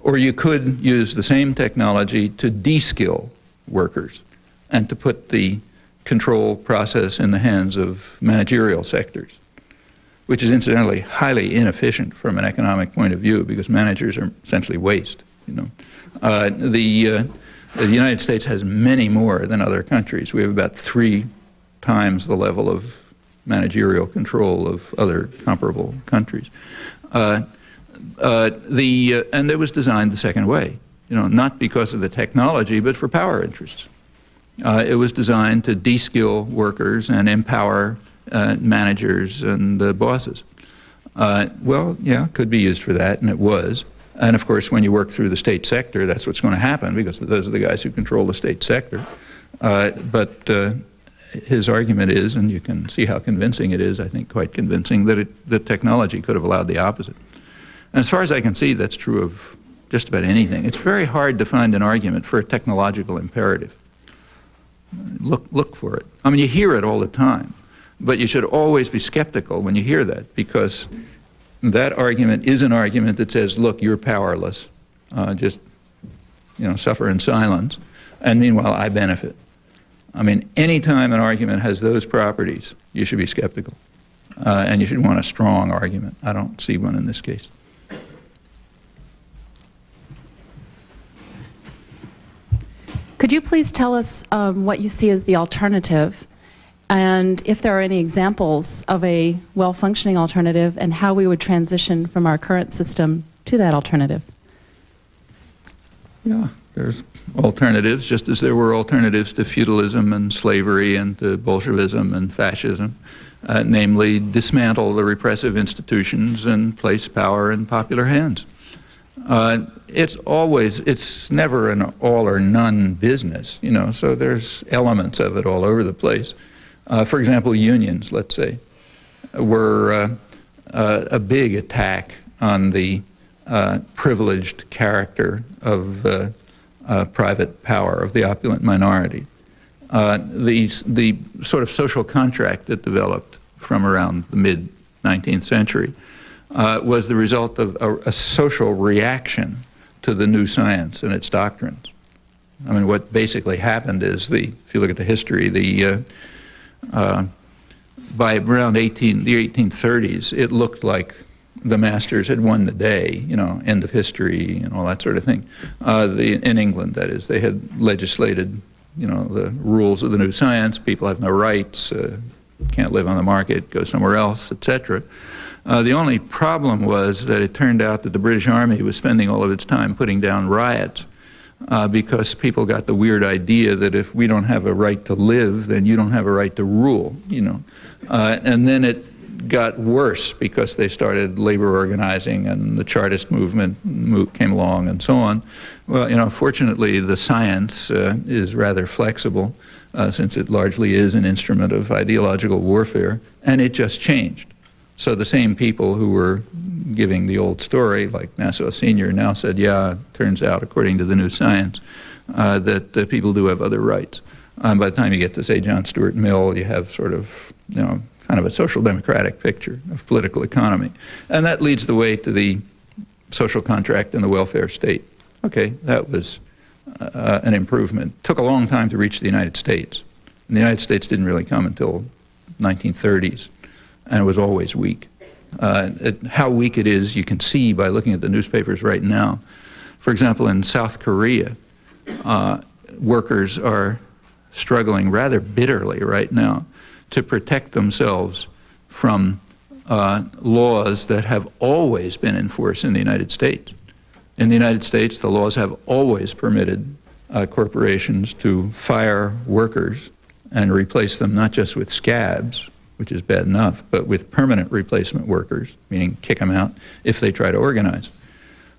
Or you could use the same technology to de-skill workers and to put the control process in the hands of managerial sectors, which is incidentally highly inefficient from an economic point of view because managers are essentially waste. You know, uh, the uh, the United States has many more than other countries. We have about three times the level of managerial control of other comparable countries. Uh, uh, the, uh, and it was designed the second way, you know, not because of the technology, but for power interests. Uh, it was designed to de-skill workers and empower uh, managers and uh, bosses. Uh, well, yeah, could be used for that, and it was. And of course, when you work through the state sector, that's what's going to happen because those are the guys who control the state sector. But his argument is, and you can see how convincing it is, I think quite convincing, that it, that technology could have allowed the opposite. And as far as I can see, that's true of just about anything. It's very hard to find an argument for a technological imperative. Look, look for it. I mean, you hear it all the time, but you should always be skeptical when you hear that because that argument is an argument that says, look, you're powerless. Uh, just, you know, suffer in silence. And meanwhile, I benefit. I mean, anytime an argument has those properties, you should be skeptical. Uh, and you should want a strong argument. I don't see one in this case. Could you please tell us um, what you see as the alternative and if there are any examples of a well-functioning alternative and how we would transition from our current system to that alternative? Yeah, there's alternatives, just as there were alternatives to feudalism and slavery and to Bolshevism and fascism, uh, namely dismantle the repressive institutions and place power in popular hands. Uh, it's always, it's never an all or none business, you know, so there's elements of it all over the place. Uh, for example, unions, let's say, were uh, uh a big attack on the uh, privileged character of uh, private power, of the opulent minority. the, the sort of social contract that developed from around the mid 19th century uh, was the result of a, a, social reaction to the new science and its doctrines. I mean, what basically happened is the, if you look at the history, the uh, uh, by around 18, the 1830s, it looked like the masters had won the day, you know, end of history and all that sort of thing. Uh, the, in England, that is, they had legislated, you know, the rules of the new science. People have no rights, uh, can't live on the market, go somewhere else, etc. Uh, the only problem was that it turned out that the British Army was spending all of its time putting down riots uh, because people got the weird idea that if we don't have a right to live, then you don't have a right to rule, you know. Uh, and then it got worse because they started labor organizing and the Chartist movement came along and so on. Well, you know, fortunately, the science uh, is rather flexible uh, since it largely is an instrument of ideological warfare, and it just changed. So the same people who were giving the old story, like Nassau Senior, now said, yeah, turns out, according to the new science, uh, that uh, people do have other rights. Um, by the time you get to, say, John Stuart Mill, you have sort of, you know, kind of a social democratic picture of political economy. And that leads the way to the social contract and the welfare state. Okay, that was uh, an improvement. Took a long time to reach the United States. And the United States didn't really come until 1930s and it was always weak. Uh, it, how weak it is, you can see by looking at the newspapers right now. For example, in South Korea, uh, workers are struggling rather bitterly right now to protect themselves from uh, laws that have always been in force in the United States. In the United States, the laws have always permitted uh, corporations to fire workers and replace them not just with scabs, which is bad enough, but with permanent replacement workers, meaning kick them out if they try to organize.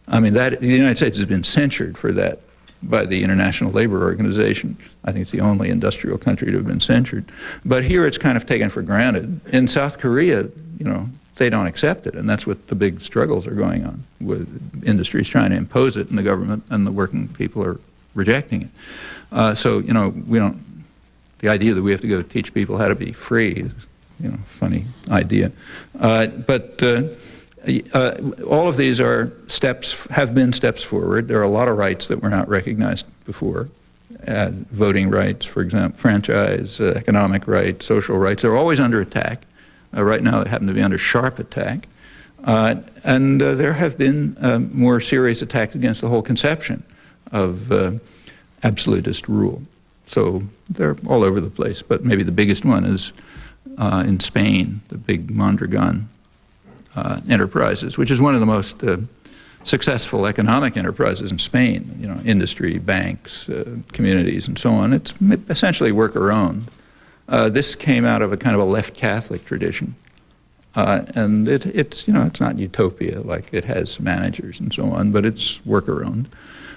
I mean, that, the United States has been censured for that by the International Labor Organization. I think it's the only industrial country to have been censured. But here it's kind of taken for granted. In South Korea, you know, they don't accept it, and that's what the big struggles are going on, with industries trying to impose it, and the government and the working people are rejecting it. Uh, so, you know, we don't, the idea that we have to go teach people how to be free you know, funny idea. Uh, but uh, uh, all of these are steps, have been steps forward. There are a lot of rights that were not recognized before. Uh, voting rights, for example, franchise, uh, economic rights, social rights. They're always under attack. Uh, right now, they happen to be under sharp attack. and there have been more serious attacks against the whole conception of absolutist rule. So they're all over the place, but maybe the biggest one is uh, in Spain, the big Mondragon uh, enterprises, which is one of the most uh, successful economic enterprises in Spain, you know, industry, banks, uh, communities, and so on. It's essentially worker-owned. Uh, this came out of a kind of a left Catholic tradition. Uh, and it, it's, you know, it's not utopia, like it has managers and so on, but it's worker-owned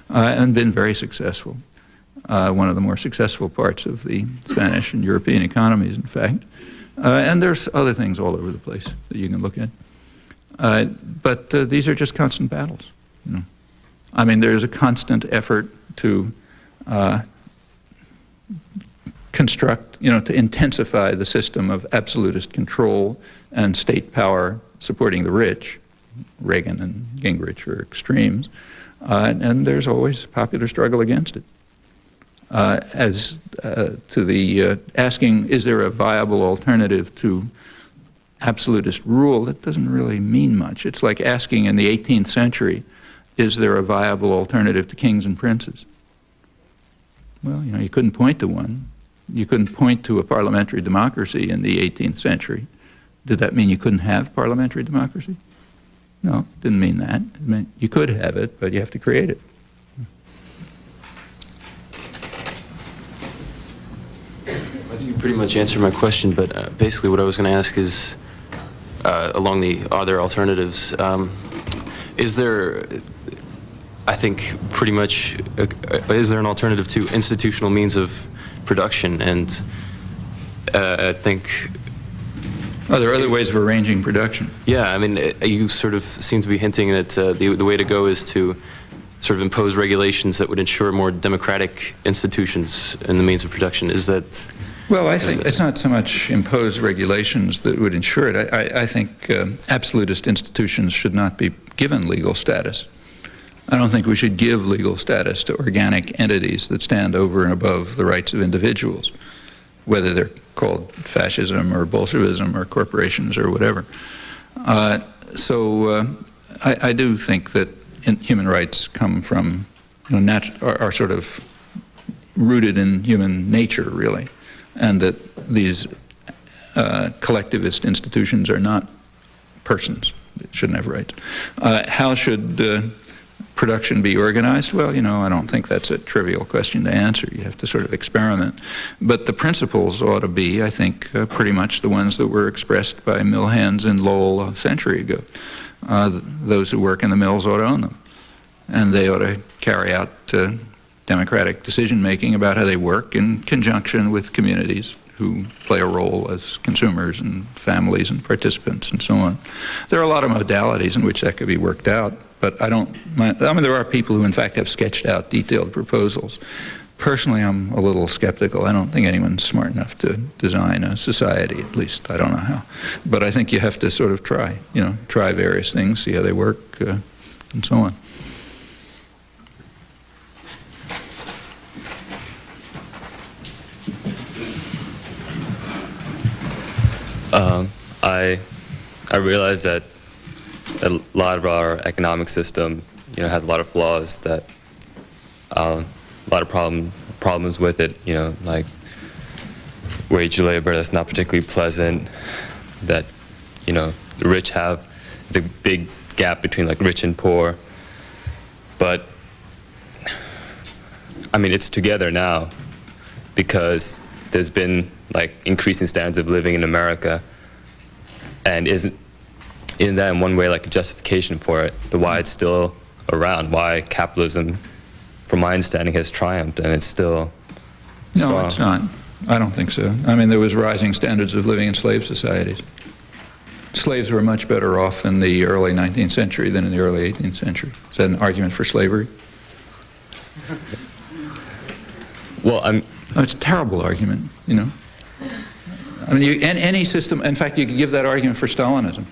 and been very successful. One of the more successful parts of the Spanish and European economies, in fact. Uh, and there's other things all over the place that you can look at. Uh, but uh, these are just constant battles. You know? I mean, there's a constant effort to uh, construct, you know, to intensify the system of absolutist control and state power supporting the rich. Reagan and Gingrich are extremes. Uh, and there's always popular struggle against it. Uh, as uh, to the uh, asking, is there a viable alternative to absolutist rule, that doesn't really mean much. It's like asking in the 18th century, is there a viable alternative to kings and princes? Well, you know, you couldn't point to one. You couldn't point to a parliamentary democracy in the 18th century. Did that mean you couldn't have parliamentary democracy? No, didn't mean that. It meant you could have it, but you have to create it. I think you pretty much answered my question, but uh, basically what I was going to ask is, uh, along the other alternatives, um, is there, I think, pretty much, uh, uh, is there an alternative to institutional means of production? And uh, I think, Are there other ways of arranging production? yeah, I mean, uh, you sort of seem to be hinting that uh, the, the way to go is to sort of impose regulations that would ensure more democratic institutions in the means of production. Is that... Well, I think it's not so much imposed regulations that would ensure it. I, I, I think um, absolutist institutions should not be given legal status. I don't think we should give legal status to organic entities that stand over and above the rights of individuals, whether they're called fascism or Bolshevism or corporations or whatever. Uh, so uh, I, I, do think that human rights come from, you know, are, are sort of rooted in human nature, really and that these uh, collectivist institutions are not persons, They shouldn't have rights. Uh, how should uh, production be organized? Well, you know, I don't think that's a trivial question to answer. You have to sort of experiment. But the principles ought to be, I think, uh, pretty much the ones that were expressed by mill hands in Lowell a century ago. Uh, those who work in the mills ought to own them. And they ought to carry out uh, democratic decision making about how they work in conjunction with communities who play a role as consumers and families and participants and so on. There are a lot of modalities in which that could be worked out, but I don't, I mean, there are people who in fact have sketched out detailed proposals. Personally, I'm a little skeptical. I don't think anyone's smart enough to design a society, at least. I don't know how. But I think you have to sort of try, you know, try various things, see how they work, uh, and so on. Um, I I realize that a lot of our economic system, you know, has a lot of flaws. That um, a lot of problem problems with it. You know, like wage labor that's not particularly pleasant. That you know the rich have. the big gap between like rich and poor. But I mean, it's together now because there's been like increasing standards of living in America, and isn't isn't that in one way like a justification for it? The why it's still around, why capitalism, from my understanding, has triumphed and it's still strong. No, it's not. I don't think so. I mean, there was rising standards of living in slave societies. Slaves were much better off in the early 19th century than in the early 18th century. Is that an argument for slavery? Well, I'm. Oh, it's a terrible argument, you know. I mean, you, any system, in fact, you could give that argument for Stalinism.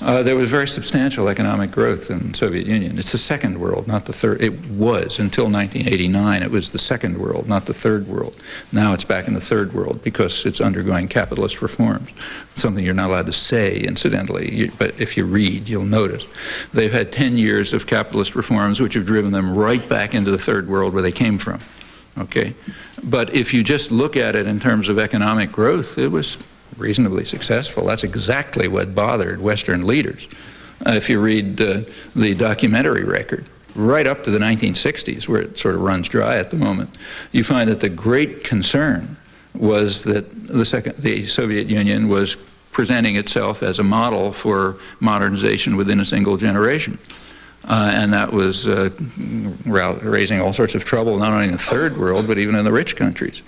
Uh, there was very substantial economic growth in the Soviet Union. It's the second world, not the third. It was until 1989. It was the second world, not the third world. Now it's back in the third world because it's undergoing capitalist reforms. Something you're not allowed to say, incidentally, you, but if you read, you'll notice. They've had 10 years of capitalist reforms which have driven them right back into the third world where they came from. Okay? But if you just look at it in terms of economic growth, it was reasonably successful. That's exactly what bothered Western leaders. Uh, if you read uh, the documentary record, right up to the 1960s, where it sort of runs dry at the moment, you find that the great concern was that the, second, the Soviet Union was presenting itself as a model for modernization within a single generation. Uh, and that was uh, raising all sorts of trouble, not only in the third world, but even in the rich countries.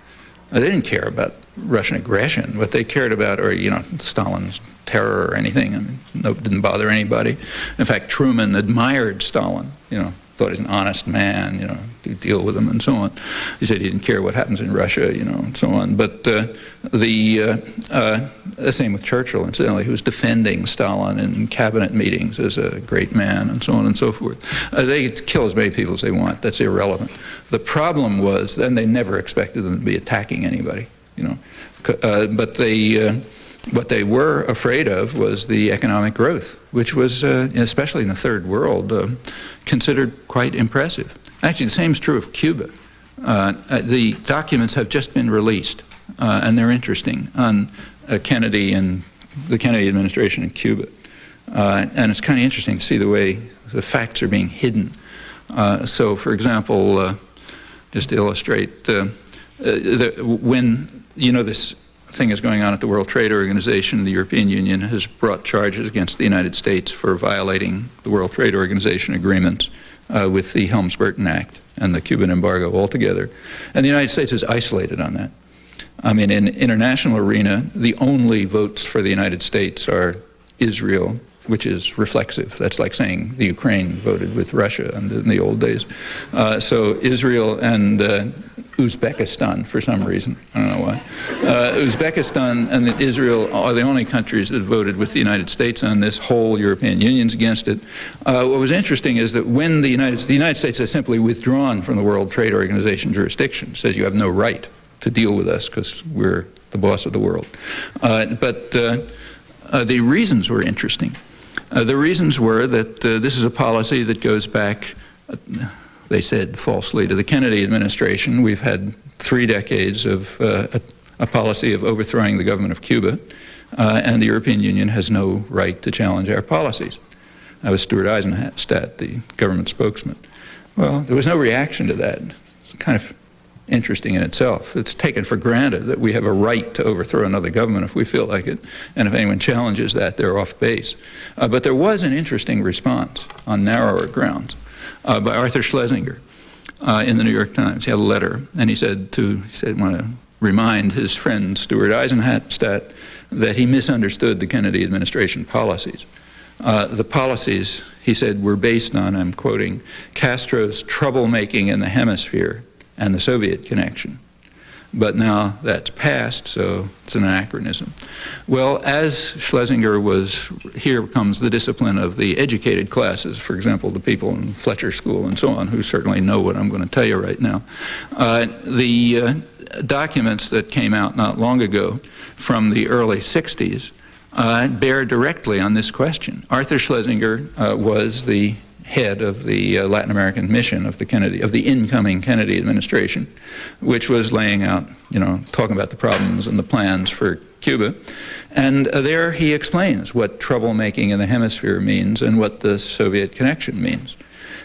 They didn't care about Russian aggression. What they cared about, or you know, Stalin's terror or anything, I mean, no, didn't bother anybody. In fact, Truman admired Stalin. You know, thought he was an honest man, you know, to deal with him and so on. He said he didn't care what happens in Russia, you know, and so on. But uh, the, uh, uh, the same with Churchill, incidentally, who was defending Stalin in cabinet meetings as a great man and so on and so forth. Uh, they kill as many people as they want. That's irrelevant. The problem was then they never expected them to be attacking anybody, you know. Uh, but they what they were afraid of was the economic growth, which was, uh, especially in the third world, uh, considered quite impressive. Actually, the same is true of Cuba. Uh, uh the documents have just been released, uh, and they're interesting on uh, Kennedy and the Kennedy administration in Cuba. and it's kind of interesting to see the way the facts are being hidden. so, for example, just to illustrate, the, when you know this thing is going on at the World Trade Organization. The European Union has brought charges against the United States for violating the World Trade Organization agreements uh, with the Helms-Burton Act and the Cuban embargo altogether. And the United States is isolated on that. I mean, in international arena, the only votes for the United States are Israel, which is reflexive. That's like saying the Ukraine voted with Russia in the old days. Uh, so Israel and uh, Uzbekistan for some reason. I don't know why. Uh, Uzbekistan and Israel are the only countries that voted with the United States on this. Whole European Union's against it. Uh, what was interesting is that when the United, the United States has simply withdrawn from the World Trade Organization jurisdiction, says you have no right to deal with us because we're the boss of the world. Uh, but uh, uh, the reasons were interesting. Uh, the reasons were that this is a policy that goes back they said falsely to the Kennedy administration, we've had three decades of uh, a, a, policy of overthrowing the government of Cuba, uh, and the European Union has no right to challenge our policies. That was Stuart Eizenstat, the government spokesman. Well, there was no reaction to that. It's kind of interesting in itself. It's taken for granted that we have a right to overthrow another government if we feel like it, and if anyone challenges that, they're off base. Uh, but there was an interesting response on narrower grounds uh, by Arthur Schlesinger uh, in the New York Times. He had a letter, and he said to, he said, want to remind his friend Stuart Eizenstat that he misunderstood the Kennedy administration policies. Uh, the policies, he said, were based on, I'm quoting, Castro's troublemaking in the hemisphere and the Soviet connection but now that's past, so it's an anachronism. Well, as Schlesinger was, here comes the discipline of the educated classes, for example, the people in Fletcher School and so on, who certainly know what I'm going to tell you right now. Uh, the uh, documents that came out not long ago from the early 60s uh, bear directly on this question. Arthur Schlesinger uh, was the head of the uh, Latin American mission of the Kennedy, of the incoming Kennedy administration, which was laying out, you know, talking about the problems and the plans for Cuba. And uh, there he explains what troublemaking in the hemisphere means and what the Soviet connection means.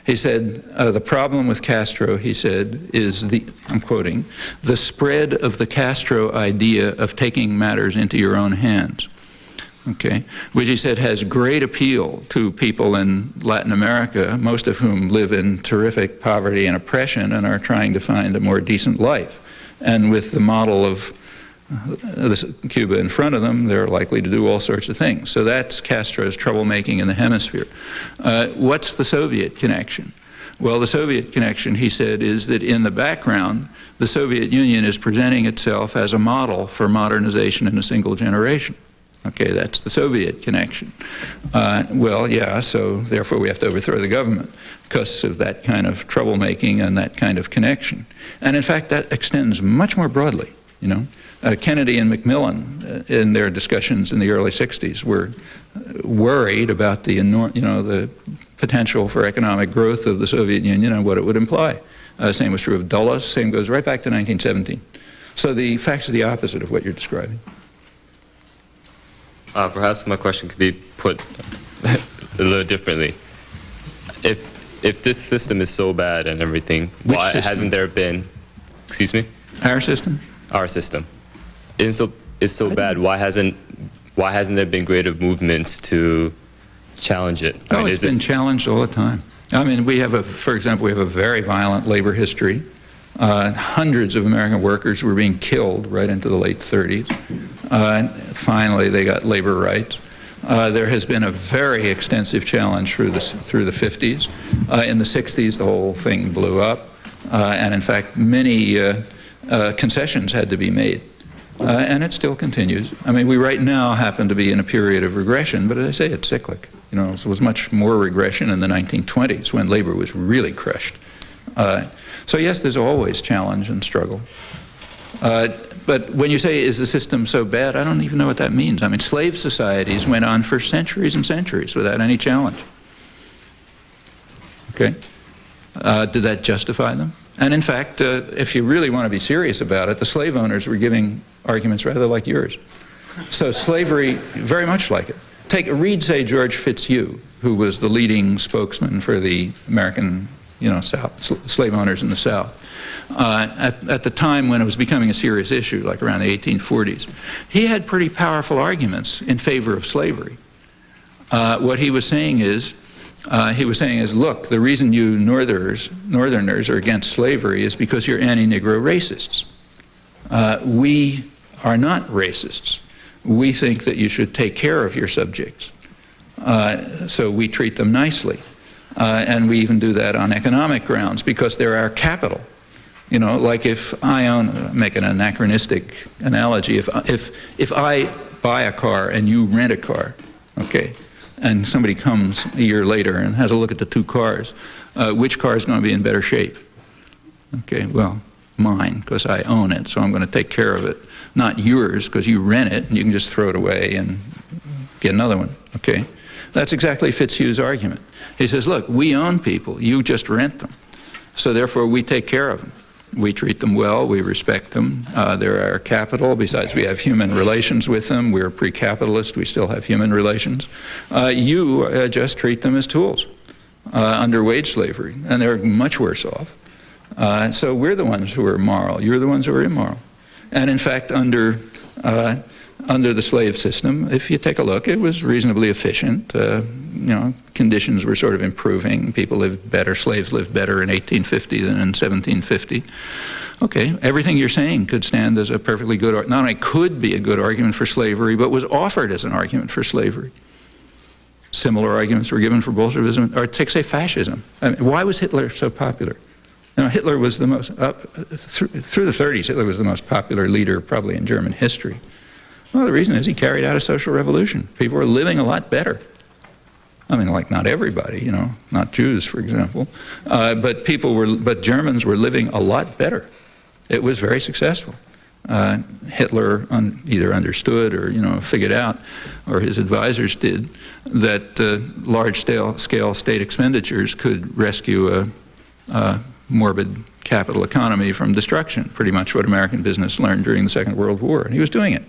He said, uh, the problem with Castro, he said, is the, I'm quoting, the spread of the Castro idea of taking matters into your own hands okay, which he said has great appeal to people in Latin America, most of whom live in terrific poverty and oppression and are trying to find a more decent life. And with the model of uh, Cuba in front of them, they're likely to do all sorts of things. So that's Castro's troublemaking in the hemisphere. Uh, what's the Soviet connection? Well, the Soviet connection, he said, is that in the background, the Soviet Union is presenting itself as a model for modernization in a single generation. Okay, that's the Soviet connection. Uh, well, yeah, so therefore we have to overthrow the government because of that kind of troublemaking and that kind of connection. And in fact, that extends much more broadly, you know. Uh, Kennedy and Macmillan, uh, in their discussions in the early 60s, were uh, worried about the, you know, the potential for economic growth of the Soviet Union and what it would imply. Uh, same was true of Dulles, same goes right back to 1917. So the facts are the opposite of what you're describing. Uh, perhaps my question could be put a little differently. If if this system is so bad and everything, Which why system? hasn't there been? Excuse me, Our system? our system is so is so bad. Why hasn't why hasn't there been greater movements to challenge it? I Oh, mean, it's been challenged all the time. I mean, we have a, for example, we have a very violent labor history. Uh, hundreds of American workers were being killed right into the late 30s. Uh, finally, they got labor rights. Uh, there has been a very extensive challenge through the, through the 50s. Uh, in the 60s, the whole thing blew up. Uh, and in fact, many uh, uh, concessions had to be made. And it still continues. I mean, we right now happen to be in a period of regression, but as I say, it's cyclic. You know, there was much more regression in the 1920s when labor was really crushed. So yes, there's always challenge and struggle. Uh, but when you say, is the system so bad, I don't even know what that means. I mean, slave societies went on for centuries and centuries without any challenge. Okay? Uh, did that justify them? And in fact, uh, if you really want to be serious about it, the slave owners were giving arguments rather like yours. So slavery, very much like it. Take read, say, George Fitzhugh, who was the leading spokesman for the American, you know, South, sl- slave owners in the South. Uh, at, at the time when it was becoming a serious issue, like around the 1840s, he had pretty powerful arguments in favor of slavery. Uh, what he was saying is, uh, he was saying is, look, the reason you Northerners, Northerners are against slavery is because you're anti-Negro racists. Uh, we are not racists. We think that you should take care of your subjects. Uh, so we treat them nicely. Uh, and we even do that on economic grounds because they're our capital. You know, like if I own, make an anachronistic analogy, if, if, if I buy a car and you rent a car, okay, and somebody comes a year later and has a look at the two cars, uh, which car is going to be in better shape? Okay, well, mine, because I own it, so I'm going to take care of it. Not yours, because you rent it and you can just throw it away and get another one. Okay? That's exactly Fitzhugh's argument. He says, look, we own people, you just rent them. So therefore, we take care of them. We treat them well, we respect them. Uh, they're our capital. Besides, we have human relations with them. We're pre capitalist, we still have human relations. Uh, you uh, just treat them as tools uh, under wage slavery, and they're much worse off. Uh, so we're the ones who are moral. You're the ones who are immoral. And in fact, under uh, under the slave system, if you take a look, it was reasonably efficient. Uh, you know, conditions were sort of improving. People lived better. Slaves lived better in 1850 than in 1750. Okay, everything you're saying could stand as a perfectly good, not only could be a good argument for slavery, but was offered as an argument for slavery. Similar arguments were given for Bolshevism, or take, say, fascism. I mean, why was Hitler so popular? Know, Hitler was the most, uh, through, through the 30s, Hitler was the most popular leader probably in German history. Well, the reason is he carried out a social revolution. People were living a lot better. I mean, like not everybody, you know, not Jews, for example, uh, but people were, but Germans were living a lot better. It was very successful. Uh, Hitler un, either understood or you know figured out, or his advisors did, that uh, large-scale scale state expenditures could rescue a, a morbid capital economy from destruction. Pretty much what American business learned during the Second World War, and he was doing it.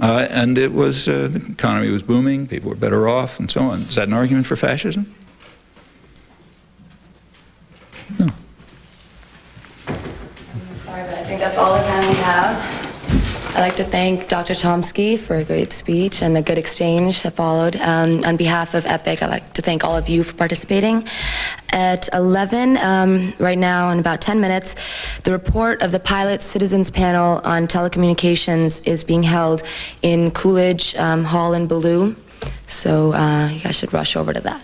Uh, and it was, uh, the economy was booming, people were better off, and so on. Is that an argument for fascism? No. Sorry, but I think that's all the time we have. I'd like to thank Dr. Chomsky for a great speech and a good exchange that followed. Um, on behalf of EPIIC, I'd like to thank all of you for participating. At 11, um, right now, in about 10 minutes, the report of the Pilot Citizens Panel on Telecommunications is being held in Coolidge um, Hall in Ballou. So uh, you guys should rush over to that.